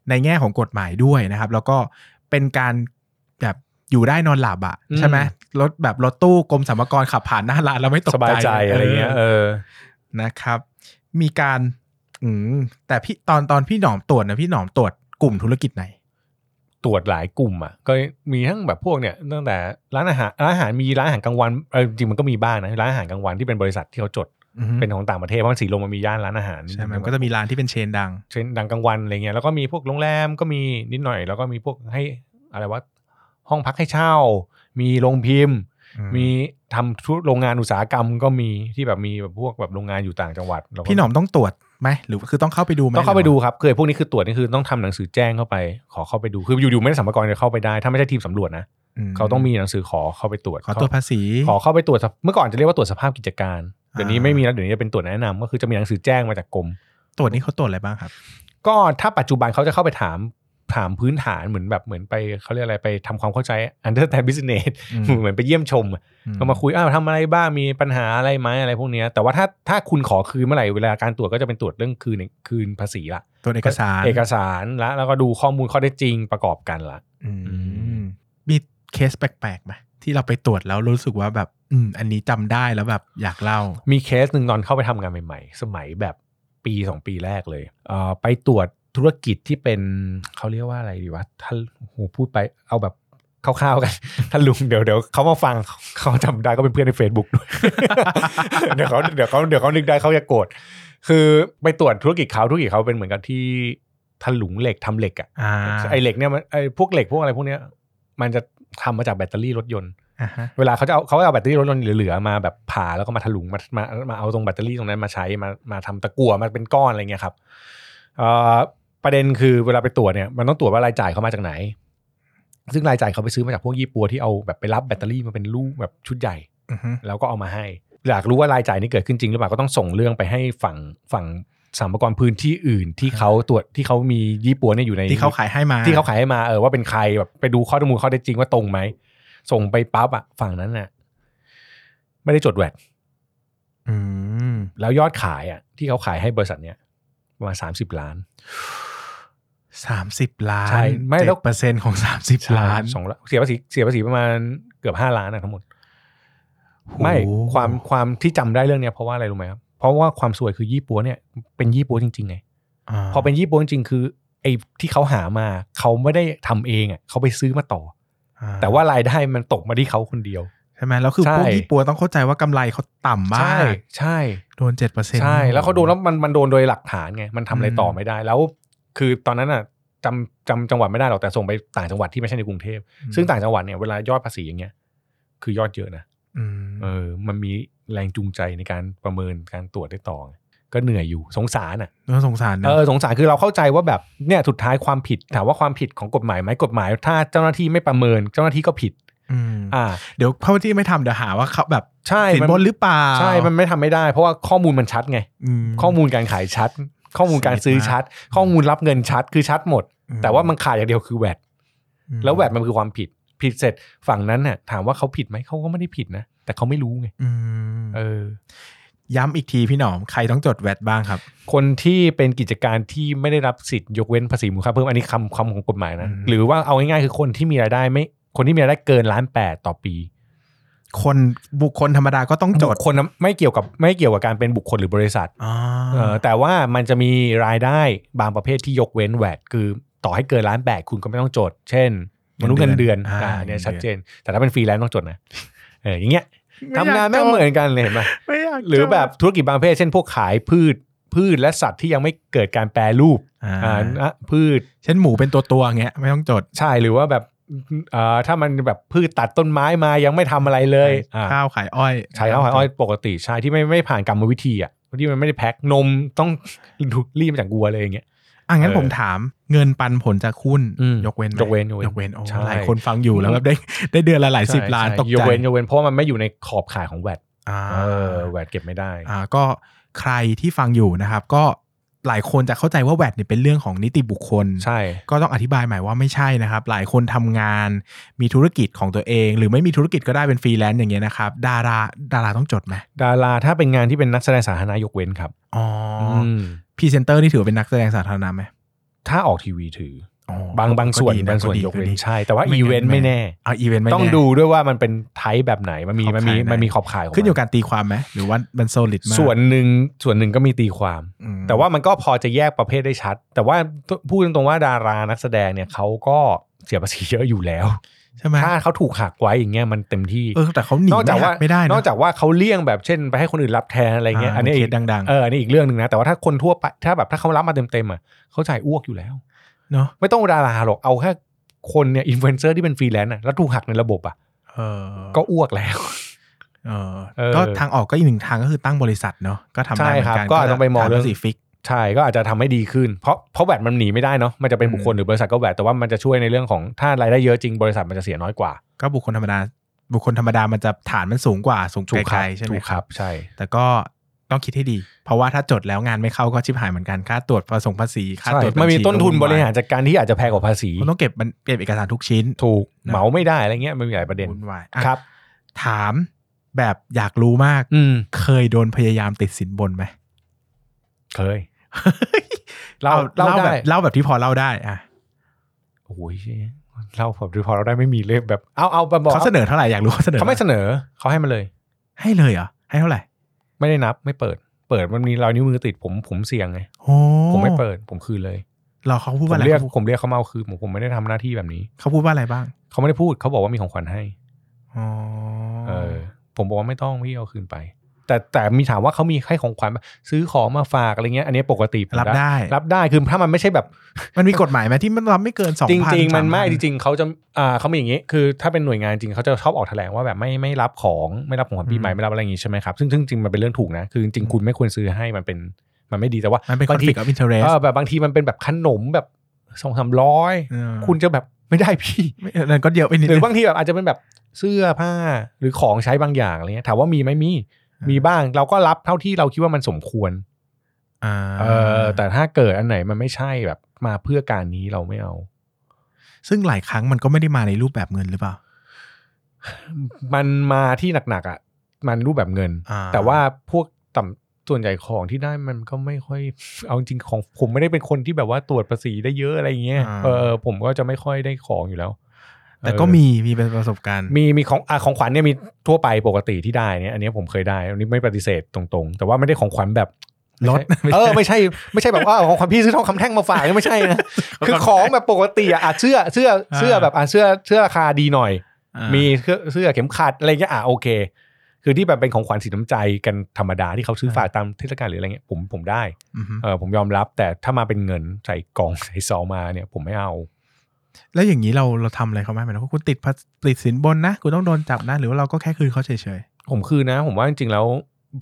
ในแง่ของกฎหมายด้วยนะครับ แล้วก็เป็นการแบบอยู่ได้นอนหลับอะใช่ไหมรถแบบรถตู้กรมสรรพากรขับผ่านหน้าร้านเราไม่ตกสบายใจอะไรเงี้ยเออนะครับ มีการอืมแต่พี่ตอนตอนพี่หนอมตรวจนะพี่หนอมตรวจกลุ่มธุรกิจไหน ตรวจหลายกลุ่มอะก็มีทั้งแบบพวกเนี่ยตั้งแต่ร้านอาหารร้านอาหารมีร้านอาหารกลางวันเออจริงมันก็มีบ้างนะร้านอาหารกลางวันที่เป็นบริษัทที่เขาจดอือฮึเป็นของต่างประเทศเพราะมันสีลมมันมีย่านร้านอาหารใช่ไหมมันก็จะมีร้านที่เป็นเชนดังเช่นดังกลางวันอะไรเงี้ยแล้วก็มีพวกโรงแรมก็มีนิดหน่อย แล้วก็มีพวกให้อะไรวะห้องพักให้เช่า มีโรงพิมพ์อืมมีทำธุรโรงงานอุตสาหกรรมก็มีที่แบบมีแบบพวกแบบโรงงานอยู่ต่างจังหวัดเราก็พี่หนอมต้องตรวจ ไหมหรือคือต้องเข้าไปดูไหมต้องเข้าไปหรืดูว่ครับคือไอ้พวกนี้คือตรวจนี่คือต้องทำหนังสือแจ้งเข้าไป ขอเข้าไปดูคืออยู่ๆไม่ได้สัมภาระจะเข้าไปได้ ถ้าไม่ใช่ทีมสำรวจนะมเขาต้องมีหนังสือขอเข้าไปตรวจขอตรวจภาษีขอเข้าไปตรวจสภเมื่อก่อนจะเรียกว่าตรวจสภาพกิจการเดี๋ยวนี้อ่าไม่มีแล้วเดี๋ยวนี้จะเป็นตรวจแนะนำก็คือจะมีหนังสือแจ้งมาจากกรมตรวจนี่เขาตรวจอะไรบ้างครับ ก็ถ้าปัจจุบันเขาจะเข้าไปถาม ถามพื้นฐานเหมือนแบบเหมือนไปเขาเรียกอะไรไปทำความเข้าใจ understand business อืมเหมือนไปเยี่ยมชมอะอืก็มาคุยอ้าวทำอะไรบ้างมีปัญหาอะไรไหมอะไรพวกเนี้ยแต่ว่าถ้าถ้าคุณขอคืนเมื่อไหร่เวลาการตรวจก็จะเป็นตรวจเรื่องคืนคืนภาษีละตรวจเอกสารเอกสารละแล้วก็ดูข้อมูลข้อเท็จจริงประกอบกันละอืมอืมมีเคสแปลกๆไหมที่เราไปตรวจแล้วรู้สึกว่าแบบ อืมอันนี้จำได้แล้วแบบอยากเล่า มีเคสหนึ่งตอนเข้าไปทำงานใหม่ ๆ สมัยแบบปีสองปีแรกเลยเอ่อไปตรวจ ธุรกิจที่เป็นเขาเรียกว่าอะไรดีวะท่านโอ้โหพูดไปเอาแบบคร่าวๆกันท่านลุงเดี๋ยวเดี๋ยวเขามาฟังเขาจำได้ก็เป็นเพื่อนใน Facebook ด้วยเดี๋ยวเขาเดี๋ยวเขาเดี๋ยวเขานึกได้เขาจะโกรธคือไปตรวจธุรกิจเขาธุรกิจเขาเป็นเหมือนกับที่ถลุงเหล็กทำเหล็กอะอ่าไอเหล็กเนี่ยมันไอพวกเหล็กพวกอะไรพวกเนี้ย มันจะทำมาจากแบตเตอรี่รถยนต์อ่าฮะเวลาเขาจะเอาเขาจะเอาแบตเตอรี่รถยนต์เหลือๆมาแบบผ่าแล้วก็มาถลุงมามามาเอาตรงแบตเตอรี่ตรงนั้นมาใช้มามาทำตะกั่วมาเป็นก้อนอะไรเงี้ยครับเอ่อ ประเด็นคือเวลาไปตรวจเนี่ยมันต้องตรวจว่ารายจ่ายเขามาจากไหน ซึ่งรายจ่ายเขาไปซื้อมาจากพวกยี่ปัวที่เอาแบบไปรับแบตเตอรี่มาเป็นลูกแบบชุดใหญ่อือฮึแล้วก็เอามาให้ อยากรู้ว่ารายจ่ายนี้เกิดขึ้นจริงหรือเปล่าก็ต้องส่งเรื่องไปให้ฝั่งฝั่งสรรพากรพื้นที่อื่นที่เขาตรวจที่เขามียี่ปัวเนี่ยอยู่ในที่เขาขายให้มาที่เขาขายให้มาเออว่าเป็นใครแบบไปดูข้อมูลข้อเท็จจริงว่าตรงไหมส่งไปปั๊บอะฝั่งนั้นน่ะ ไม่ได้จดแวดอืมแล้วยอดขายอะที่เขาขายให้บริษัทเนี้ยประมาณสามสิบล้าน สามสิบล้านใช่ไม่แล้วเปอร์เซ็นต์ของสามสิบล้านสองล้านเสียภาษีเสียภาษีประมาณเกือบห้าล้านอะทั้งหมด ไม่โอ้โหความความที่จำได้เรื่องเนี้ยเพราะว่าอะไรรู้ไหมครับเพราะว่าความสวยคือยี่ปัวเนี่ยเป็นยี่ปัวจริงๆไงาพอเป็นยี่ปัวจริงๆคือไอ้ที่เขาหามาเขาไม่ได้ทำเองอะเขาไปซื้อมาต่ออ่แต่ว่ารายได้มันตกมาที่เขาคนเดียวใช่ไหมแล้วคือใช่พวกยี่ปัวต้องเข้าใจว่ากำไรเขาต่ำมาใช่กใช่โดนเจ็ดเปอร์เซ็นต์ใช่แล้วเขาโดนแล้วมันมันโดนโดยหลักฐานไงมันทำอะไรอืมต่อไม่ได้ แล้ว คือตอนนั้นอะจำจำจังหวัดไม่ได้หรอกแต่ส่งไปต่างจังหวัดที่ไม่ใช่ในกรุงเทพซึ่งต่างจังหวัดเนี่ยเวลายอดภาษีอย่างเงี้ย คือยอดเยอะนะอืมเออ มันมีแรงจูงใจในการประเมินการตรวจได้ต่อไงก็เหนื่อยอยู่สงสารอะน่าสงสารนะเออสงสารคือเราเข้าใจว่าแบบเนี่ยสุดท้ายความผิดถามว่าความผิดของกฎหมายไหมกฎหมาย ถ้าเจ้าหน้าที่ไม่ประเมินเจ้าหน้าที่ก็ผิดมอ่า เดี๋ยวเขาที่ไม่ทำเดี๋ยวหาว่าเขาแบบใช่สินมันบนหรือเปล่าใช่มันไม่ทำไม่ได้ เพราะว่าข้อมูลมันชัดไงมข้อมูลการขายชัด ข้อมูลการซื้อชัด ข้อมูลรับเงินชัดคือชัดหมดอืมแต่ว่ามันขาดอย่างเดียวคือแวดอืมแล้วแวดมันคือความผิด ผิดเสร็จฝั่งนั้นน่ะ ถามว่าเขาผิดไหมเขาก็ไม่ได้ผิดนะแต่เขาไม่รู้ไงอืมเออ ย้ำอีกทีพี่หนอมใครต้องจดแวดบ้างครับ คนที่เป็นกิจการที่ไม่ได้รับสิทธิ์ยกเว้นภาษีมูลค่าเพิ่มอันนี้คำคำของกฎหมายนะอืมหรือว่าเอาง่ายๆคือคนที่มีรายได้ไม่คนที่มีรายได้เกินล้านแปดต่อปี คนบุคคลธรรมดาก็ต้องจดบุคคนไม่เกี่ยวกับไม่เกี่ยวกับการเป็นบุคคลหรือบริษัทอ๋อเออแต่ว่ามันจะมีรายได้บางประเภทที่ยกเว้นแวดคือต่อให้เกินล้านแปดคุณก็ไม่ต้องจด เช่นมนุษย์เงินเดือนอ่าเนี่ยชัดเจน แต่ถ้าเป็นฟรีแลนซ์ต้องจดนะเอออย่างเงี้ยทำงานไม่เหมือนกันเลยเห็นไหมไม่อยากหรือแบบจดธุรกิจบางประเภท เช่นพวกขายพืชพืชและสัตว์ที่ยังไม่เกิดการแปรรูปอ่าอ่านะพืช เช่นหมูเป็นตัวตัวๆเงี้ยไม่ต้องจดใช่หรือว่าแบบเอ่อถ้ามันแบบพืชตัดต้นไม้มายังไม่ทำอะไรเลยอ่าข้าวขายอ้อยใช้ข้าวขายอ้อยปกติใช่ที่ไม่ไม่ผ่านกรรมวิธีอะที่มันไม่ได้แพ็คนมต้องรีบมาจากวัวเลยอย่างเงี้ยอะงั้นเออผมถามเงินปันผลจากหุ้นอืมยกเว้นไหมยกเว้นยกเว้นยกเว้นโอ้ใช่หลายคนฟังอยู่แล้วแบบได้ได้เดือนละหลายสิบใช่ล้านใช่ตกยกใจเว้นยกเว้นเพราะว่ามันไม่อยู่ในขอบข่ายของแวดอ่าเออแวดเก็บไม่ได้อ่าก็ใครที่ฟังอยู่นะครับ ก็ หลายคนจะเข้าใจว่าแวดเนี่ยเป็นเรื่องของนิติบุคคล ใช่ ก็ต้องอธิบายใหม่ว่าไม่ใช่นะครับ หลายคนทำงานมีธุรกิจของตัวเอง หรือไม่มีธุรกิจก็ได้เป็นฟรีแลนซ์อย่างเงี้ยนะครับ ดาราดาราต้องจดไหมดาราถ้าเป็นงานที่เป็นนักแสดงสาธารณะยกเว้นครับ อ๋ออืมพรีเซนเตอร์นี่ถือว่าเป็นนักแสดงสาธารณะไหมถ้าออกทีวีถืออ๋อ บางบางส่วนก็ดีอะบางส่วนดียกเว้นดีใช่ แต่ว่าไม่งั้นเวนต์ไม่แน่เอาอีเวนต์ไม่แน่ต้องดูด้วยว่ามันเป็น type แบบไหนมันมีขอบมันมีข่ายไหนมันมีขอบข่ายของมันขึ้นอยู่มักับการตีความไหมหรือว่ามัน solid มากส่วนหนึ่งส่วนหนึ่งก็มีตีความอืมแต่ว่ามันก็พอจะแยกประเภทได้ชัด แต่ว่าพูดตรงๆว่าดารานักแสดงเนี่ยเขาก็เสียภาษีเยอะอยู่แล้วใช่ไหมถ้าเขาถูกหักไว้อย่างเงี้ยมันเต็มที่เออแต่เขาหนีนอกจากว่าไม่ได้นะนอกจากว่าเขาเลี่ยงแบบเช่น ไปให้คนอื่นรับแทนอะไรเงี้ยอ่าอันนี้อีกเคสดังๆเอออันนี้อีกเรื่องหนึ่งนะแต่ว่าถ้าคนทั่วไปถ้าแบบถ้าเขารับมาเต็มๆอะเขาจ่ายอ้วกอยู่แล้ว เนาะไม่ต้องดาราหรอกเอาแค่คนเนี่ยอินฟลูเอนเซอร์ที่เป็นฟรีแลนซ์อะแล้วถูกหักในระบบอะเออก็อ้วกแล้วเออเออก็ทางออกก็อีกหนึ่งทางก็คือตั้งบริษัทเนาะก็ทำได้เหมือนกันใช่ครับก็อาจจะไปมองเรื่องฐานภาษี fix ใช่ก็อาจจะทำให้ดีขึ้น เพราะเพราะ VAT มันหนีไม่ได้เนาะมันจะเป็นบุคคลหรือบริษัทก็ VAT แต่ว่ามันจะช่วยในเรื่องของถ้ารายได้เยอะจริงบริษัทมันจะเสียน้อยกว่า ก็บุคคลธรรมดาบุคคลธรรมดามันจะฐานมันสูงกว่าสูงถูกคไกลรับๆใช่ไหมถูกครับใช่ แต่ก็ ต้องคิดให้ดี เพราะว่าถ้าจดแล้วงานไม่เข้าก็ชิบหายเหมือนกันค่าตรวจประสงภาษีค่าใช่ตรวจมันมีบัญชีต้นทุนก็บวุ่วริยหารจัดการที่อาจจะแพงกว่าภาษีมันต้องเก็บมันเก็บเอกสารทุกชิ้นถูกนะเหมาไม่ได้อะไรเงี้ยมันมีหลายประเด็นวุ่นวายอะครับ ถามแบบอยากรู้มาก อืมเคยโดนพยายามติดสินบนไหมเคยเล่าเล่าเล่าแบได้บเล่าแบบที่พอเล่าได้อะโอ้ยเล่าผมพอเราได้ไม่มีเลยแบบเอาเอาแบบบอกเขาเสนอเท่าไหร่อยากรู้เขาเสนอเขาไม่เสนอเขาให้มาเลย ให้เลยเหรอให้เท่าไหร่ ไม่ได้นับไม่เปิด เปิดมันมีรอยนิ้วมือติดผมผมเสี่ยงไงโอ้ผมไม่เปิด ผมคืนเลยเราเขาพูดผว่าอะมไรเรียกเขาพูดผมเรียกเขามาเอาคืนผมผมไม่ได้ทำหน้าที่แบบนี้ เขาพูดว่าอะไรบ้างเขาไม่ได้พูดเขาบอกว่ามีของขวัญให้ อ๋อเออ ผมบอกว่าไม่ต้องพี่เอาคืนไป แต่แต่มีถามว่าเขามีให้ของขวัญมาซื้อของมาฝากอะไรเงี้ยอันนี้ปกติผมรับได้ รับได้คือถ้ามันไม่ใช่แบบ มันมีกฎหมายไหมที่มันรับไม่เกินสองจพันริงๆมันไม่จริง ๆเขาจะอ่าเขามีอย่างนี้ คือถ้าเป็นหน่วยงานจริงเขาจะชอบออกแถลงว่าแบบไม่ไม่รับของไม่รับของขวัญปีใหม่ไม่รับอะไรอย่างงี้ใช่ไหมครับซึ่งซึ่งจริงมันเป็นเรื่องถูกนะคือจริงๆคุณไม่ควรซื้อให้มันเป็นมันไม่ดีแต่ว่ามันเป็นบางที conflict of interest เออแบบบางทีมันเป็นแบบขนมแบบสองสามร้อยเออคุณจะแบบไม่ได้พี่ไม่นั่นก็เยอะไปนิดหรืนึองบางทีแบบอาจจะเป็นแบบเสื้อผ้าหรือของใช้บางอย่างอะไรเงี้ยถามว่ามีไหมมีอ่า มีมีบ้างเราก็รับเท่าที่เราคิดว่ามันสมควรอ่าเออแต่ถ้าเกิดอันไหนมันไม่ใช่แบบมาเพื่อการนี้เราไม่เอา ซึ่งหลายครั้งมันก็ไม่ได้มาในรูปแบบเงินหรือเปล่า มันมาที่หนักๆอะ มันรูปแบบเงินอ่าแต่ว่าพวกต่ำส่วนใหญ่ของที่ได้มันก็ไม่ค่อย เอาจริงของผมไม่ได้เป็นคนที่แบบว่าตรวจภาษีได้เยอะอะไรเงี้ยเออผมก็จะไม่ค่อยได้ของอยู่แล้ว แต่ก็เออมีมีเป็นประสบการณ์ มีมีของอะของขวัญเนี่ยมีทั่วไปปกติที่ได้เนี่ยอันนี้ผมเคยได้อันนี้ไม่ปฏิเสธตรงๆ แต่ว่าไม่ได้ของขวัญแบบรถไม่ใช่เออไม่ใช่ไม่ใช่แบบว่าของขวัญพี่ซื้อทองคำแท่งมาฝากเนี่ยไม่ใช่นะคือของแบบปกติอะอะเสื้อเสื้อเสื้อแบบอะเสื้อเสื้อราคาดีหน่อยอ่ามีเสื้อเสื้อเข็มขัดอะไรเงี้ยอะโอเค คือที่แบบเป็นของขวัญสีน้ำใจกันธรรมดาที่เขาซื้อฝากตามเทศกาลหรืออะไรเงี้ยผมผมได้อือฮึเออผมยอมรับแต่ถ้ามาเป็นเงินใส่กล่องใส่ซองมาเนี่ยผมไม่เอา แล้วอย่างนี้เราเราทำอะไรเขาไหมหมายถึงว่าคุณติดภาติดสินบนนะคุณต้องโดนจับนะ หรือว่าเราก็แค่คืนเขาเฉยผมคือนะ ผมว่าจริงๆแล้ว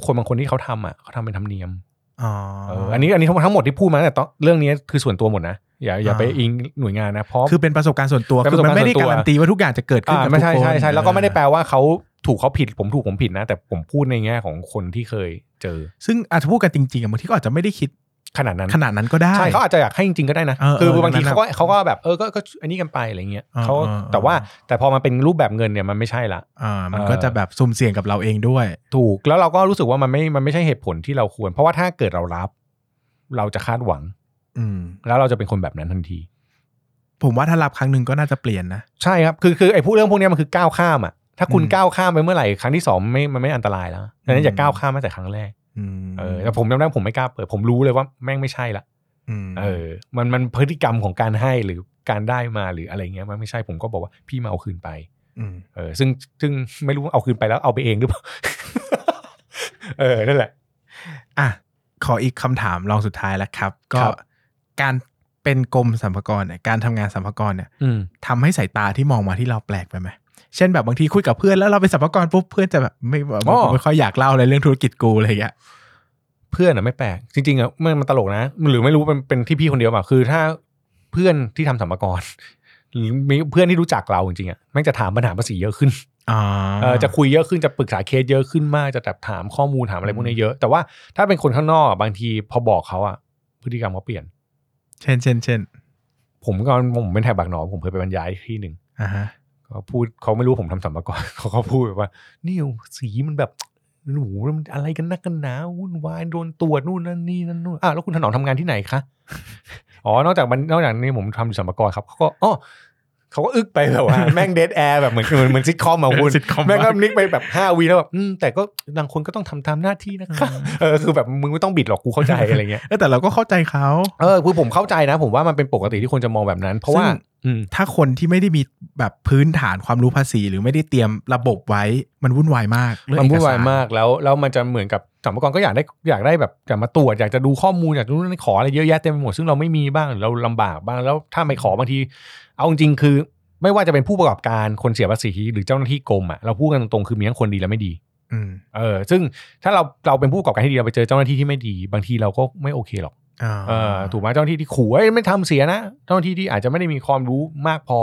คนบางคนที่เขาทำอะเขาทำเป็นธรรมเนียมๆอ๋อเอออันนี้อันนี้ทั้งทั้งหมดที่พูดมาแต่ต้องเรื่องนี้คือส่วนตัวหมดนะอย่าอย่าอ่าไปอิงหน่วยงานนะเพราะ คือเป็นประสบการณ์ส่วนตัวเป็นคือมันไม่ได้ประสบการณ์ส่วนตัว การันตีว่าทุกอย่างจะเกิดขึ้นอ่ากับไม่ทุกใช่คนใช่ใช่แล้วก็ไม่ได้เออแปลว่าเขาถูกเขาผิด ผมถูกผมผิดนะ แต่ผมพูดในแง่ของคนที่เคยเจอ ซึ่งอาจจะพูดกันจริงๆอะบางทีก็อาจจะไม่ได้คิด ขนาดนั้นขนาดนั้นก็ได้ใช่เขาอาจจะอยากให้จริงๆก็ได้นะเออคือเออบางทีนั่นเขาน่ะก็เขาก็แบบเออก็ก็อันนี้กันไปอะไรเงี้ยเออเขาเออเออแต่ว่าแต่พอมาเป็นรูปแบบเงินเนี่ยมันไม่ใช่ละอ่ามันเออก็จะแบบสุ่มเสี่ยงกับเราเองด้วย ถูกแล้วเราก็รู้สึกว่ามันไม่มันไม่ใช่เหตุผลที่เราควร เพราะว่าถ้าเกิดเรารับ เราจะคาดหวัง อืม แล้วเราจะเป็นคนแบบนั้นทันที ผมว่าถ้ารับครั้งหนึ่งก็น่าจะเปลี่ยนนะใช่ครับคือคือไอ้พวกเรื่องพวกเนี้ยมันคือก้าวข้ามอะถ้าคุณอืมก้าวข้ามไปเมื่อไหร่ครั้งที่สองไม่มันไม่อันตรายแล้วดังนั้นอย่าอืมก้าวข้ามมาแต่ครั้งแรกอืม เออแต่ผมจำได้ผมไม่กล้าเปิด ผมรู้เลยว่าแม่งไม่ใช่ละมเออ มันมันพฤติกรรมของการให้หรือการได้มาหรืออะไรเงี้ยมันไม่ใช่ผมก็บอกว่าพี่มาเอาคืนไปมเออ ซึ่งซึ่งไม่รู้ว่าเอาคืนไปแล้วเอาไปเองหรือเปล่าเออนั่นแหละ อะขออีกคำถามลองสุดท้ายแล้วครับ ก็ครับการเป็นกรมสรรพากรเนี่ยการทำงานสรรพากรเนี่ยอืมทำให้สายตาที่มองมาที่เราแปลกไปไหม เช่นแบบบางทีคุยกับเพื่อนแล้วเราเป็นสรรพากรปุ๊บเพื่อนจะแบบไม่แบบอ๋อไม่ค่อยอยากเล่าอะไรเรื่องธุรกิจกูอะไรอย่างเงี้ยเพื่อนอะไม่แปลกจริงๆอะมันมันตลกนะ หรือไม่รู้เป็นเป็นที่พี่คนเดียวป่ะคือถ้าเพื่อนที่ทำสัมภาระหรือมีเพื่อนที่รู้จักเราจริงๆอะแม่งจะถามปัญหาภาษีเยอะขึ้นอ๋อเออจะคุยเยอะขึ้นจะปรึกษาเคสเยอะขึ้นมากจะแบบถามข้อมูลถามอะไรพวกนี้เยอะ แต่ว่าถ้าเป็นคนข้างนอกอะบางทีพอบอกเขาอะพฤติกรรมเขาเปลี่ยน เช่นเช่นเช่นผมก็ผมเป็นแถบบักหนอผมเคยไปบรรยายที่หนึ่งอ่าฮะ เขาพูดเขาไม่รู้ผมทำสัมภาระเขาก็พูดแบบว่า ภาษีมันแบบโอ้โหมันอะไรกันนักกันหนาวุ่นวายโดนตรวจนู่นนั่นนี่นั่นนู่นอะแล้วคุณถนอมทำงานที่ไหนคะอ๋อนอกจากมันนอกจากนี้ผมทำอยู่สรรพากรครับเขาก็อ๋อ เขาก็อึกไปแบบว่าแม่ง dead air แบบเหมือนเหมือนเหมือนซิทคอมอะคุณซิทคอมแม่งก็เงียบไปแบบห้าวิแล้วแบบอืมแต่ก็บางคนก็ต้องทำตามหน้าที่นะคะเออคือแบบมึงไม่ต้องบิดหรอกกูเข้าใจอะไรเงี้ยเออแต่เราก็เข้าใจเขาเออคือผมเข้าใจนะ ผมว่ามันเป็นปกติที่คนจะมองแบบนั้น เพราะว่าซึ่งอืมถ้าคนที่ไม่ได้มีแบบพื้นฐานความรู้ภาษี หรือไม่ได้เตรียมระบบไว้มันวุ่นวายมากเรื่องมันวุ่นวายเอกสรมากแล้วแล้วมันจะเหมือนกับสัมภาระก็อยากได้อยากได้แบบอยากมาตรวจอยากจะดูข้อมูลอยากจะรู้นขออะไรเยอะแยะเต็มไปหมดซึ่งเราไม่มีบ้างหรือเราลำบากบ้างแล้วถ้าไม่ขอบางที เอาจริงๆคือไม่ว่าจะเป็นผู้ประกอบการคนเสียภาษีหรือเจ้าหน้าที่กรมอะเราพูดกันตรงๆคือมีทั้งคนดีและไม่ดีอืมเออ ซึ่งถ้าเราเราเป็นผู้ประกอบการที่ดีเราไปเจอเจ้าหน้าที่ที่ไม่ดี บางทีเราก็ไม่โอเคหรอกอ่าเออถูกไหมเจ้าหน้าที่ที่ขู่เอ้ยไม่ทำเสียนะเจ้าหน้าที่ที่อาจจะไม่ได้มีความรู้มากพอ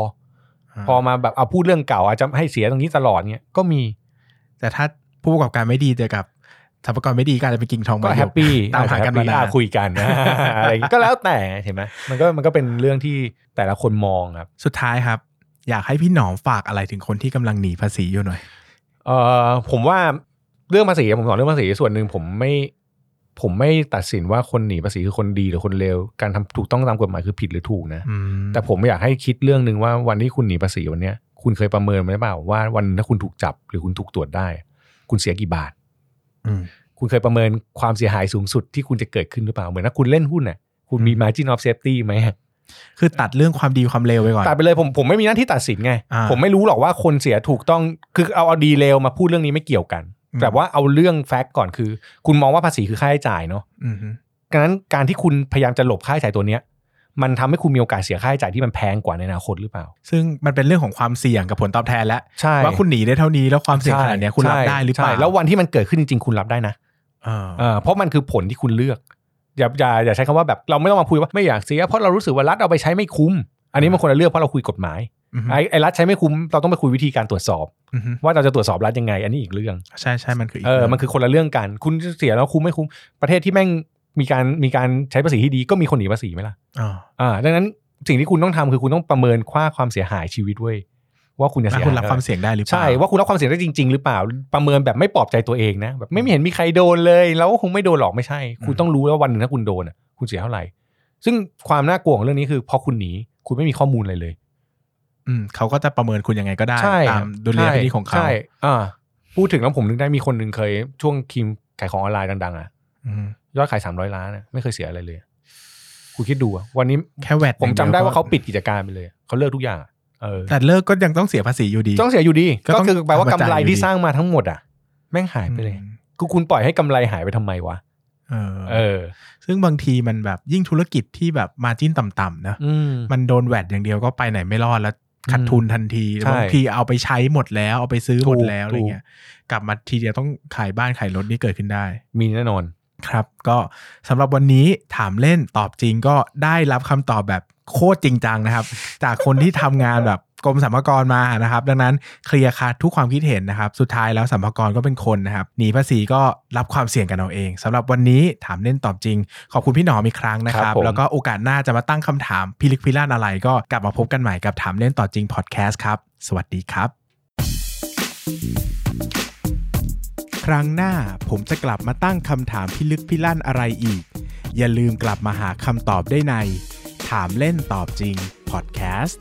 พอมาแบบเอาพูดเรื่องเก่าอาจจะให้เสียตรงนี้ตลอดเงี้ยก็มี แต่ถ้าผู้ประกอบการไม่ดีเจอกับ สรรพากรไม่ดีก็อาจจะเป็นกิ่งทองก็ใบหยแฮปปี้ตามหากันมานานอ่คุยกันนะอะไรอย่างงี้ก็แล้วแต่เห็นไหมมันก็มันก็เป็นเรื่องที่แต่ละคนมองครับ สุดท้ายครับ อยากให้พี่หนอมฝากอะไรถึงคนที่กำลังหนีภาษีอยู่หน่อยเออผมว่าเรื่องภาษีผมสอนเรื่องภาษีส่วนหนึ่งผมไม่ผมไม่ตัดสินว่าคนหนีภาษีคือคนดีหรือคนเลว การทำถูกต้องตามกฎหมายคือผิดหรือถูกนะอืมแต่ผมอยากให้คิดเรื่องหนึ่งว่าวันที่คุณหนีภาษีวันเนี้ย คุณเคยประเมินไหมเปล่าว่าวันหนึ่งถ้าคุณถูกจับหรือคุณถูกตรวจได้ คุณเสียกี่บาทอืม คุณเคยประเมินความเสียหายสูงสุดที่คุณจะเกิดขึ้นหรือเปล่า เหมือนถ้าคุณล่นหุ้นน่ะคุณมีอืม margin of safety ไหมคือตัดเรื่องความดีความเลวไปก่อน ตัดไปเลยผมผมไม่มีหน้าที่ตัดสินไงอ่าผมไม่รู้หรอกว่าคนเสียถูกต้องคือเอาเอาดีเลวมาพูดเรื่องนี้ไม่เกี่ยวกันอืมแต่ว่าเอาเรื่องแฟกต์ก่อนคือ คุณมองว่าภาษีคือค่าใช้จ่ายเนาะอืมฮึดังนั้นการที่คุณพยายามจะหลบค่าใช้จ่ายตัวเนี้ย มันทำให้คุณมีโอกาสเสียค่าใช้จ่ายที่มันแพงกว่าในอนาคตหรือเปล่า ซึ่งมันเป็นเรื่องของความเสี่ยงกับผลตอบแทนแล้วใช่ว่าคุณหนีได้เท่านี้แล้วความเสี่ยงขนาดเนี้ยคุณรับใช่ได้หรือเปล่าใช่แล้ววันที่มันเกิดขึ้นจริงๆคุณรับได้นะเออเออเพราะมันคือผลที่คุณเลือกอย่าอย่าอย่าใช้คำว่าแบบเราไม่ต้องมาพูดว่าไม่อยากเสียเพราะเรารู้สึกว่ารัฐเอาไปใช้ไม่คุ้ม อันนี้มันคนละเรื่องเพราะเราคุยกฎหมายอืมฮึไอ้ไอ้รัฐใช้ไม่คุ้มเราต้องไปคุยวิธีการตรวจสอบอืมฮึว่าเราจะตรวจสอบรัฐยังไง อันนี้อีกเรื่อง ใช่ใช่มันคืออีกเออมันคือคนละเรื่องกัน คุณเสียแล้วคุ้มไม่คุ้มประเทศที่แม่ง มีการมีการใช้ภาษีที่ดีก็มีคนหนีภาษีไหมล่ะอ๋ออ่าดังนั้นสิ่งที่คุณต้องทำคือคุณต้องประเมินค่าความเสียหายชีวิตเว้ยว่าคุณจะแล้วเสียคุณหายรับความเสี่ยงได้หรือเปล่าใช่ว่าคุณรับความเสี่ยงได้จริง ๆ หรือเปล่า ประเมินแบบไม่ปลอบใจตัวเองนะแบบไม่เห็นมีใครโดนเลยแล้วก็คงไม่โดนหรอกไม่ใช่ คุณต้องรู้แล้ววันหนึ่งถ้าคุณโดนอะคุณเสียเท่าไหร่ ซึ่งความน่ากลัวของเรื่องนี้คือพอคุณหนีคุณไม่มีข้อมูลอะไรเลย อืมเขาก็จะประเมินคุณยังไงก็ได้ใช่ตามดุลยพินิจของเขาใช่อ่าพูดถึงแล้วผมนึกได้มีคนหนึ่งเคย ช่วงคิมขายของออนไลน์ดัง ๆ อะอืม ยอดขายสามร้อยล้านอะไม่เคยเสียอะไรเลย คุณคิดดูอะวันนี้แค่แวดผมจำได้ว่าเขาก็ปิดกิจการไปเลย เขาเลิกทุกอย่างอะเออแต่เลิกก็ยังต้องเสียภาษีอยู่ดี ต้องเสียอยู่ดี ก็ต้ก็องคือแปลว่าเอากำมาจ่ายไรอยู่ที่ดีสร้างมาทั้งหมดอะแม่งหายไปเลยอืมคือคุณปล่อยให้กำไรหายไปทำไมวะเออเออ ซึ่งบางทีมันแบบยิ่งธุรกิจที่แบบมาจิ้นต่ำๆนะอืมมันโดนแวดอย่างเดียวก็ไปไหนไม่รอดแล้วขาดทุนทันทีใช่บางทีเอาไปใช้หมดแล้วเอาไปซื้อหมดแล้วถูกอะไรเงี้ย กลับมาทีเดียวต้องขายบ้านขายรถนี่เกิดขึ้นได้ มีแน่นอน ครับก็สำหรับวันนี้ถามเล่นตอบจริงก็ได้รับคำตอบแบบโคตรจริงจังนะครับ จากคนที่ทำงานแบบกรมสรรพากรมานะครับ ดังนั้นเคลียร์คัดทุกความคิดเห็นนะครับ สุดท้ายแล้วสรรพากรก็เป็นคนนะครับหนีภาษีก็รับความเสี่ยงกันเอาเองสำหรับวันนี้ถามเล่นตอบจริง ขอบคุณพี่หนอมอีกครั้งนะคครัรับบผมแล้วก็โอกาสหน้าจะมาตั้งคำถามพิลึกพิลั่นอะไร ก็กลับมาพบกันใหม่กับถามเล่นต่อจริงพอดแคสต์ครับ สวัสดีครับ ครั้งหน้าผมจะกลับมาตั้งคำถามพิลึกพิลั่นอะไรอีก อย่าลืมกลับมาหาคำตอบได้ใน ถามเล่นตอบจริงพอดแคสต์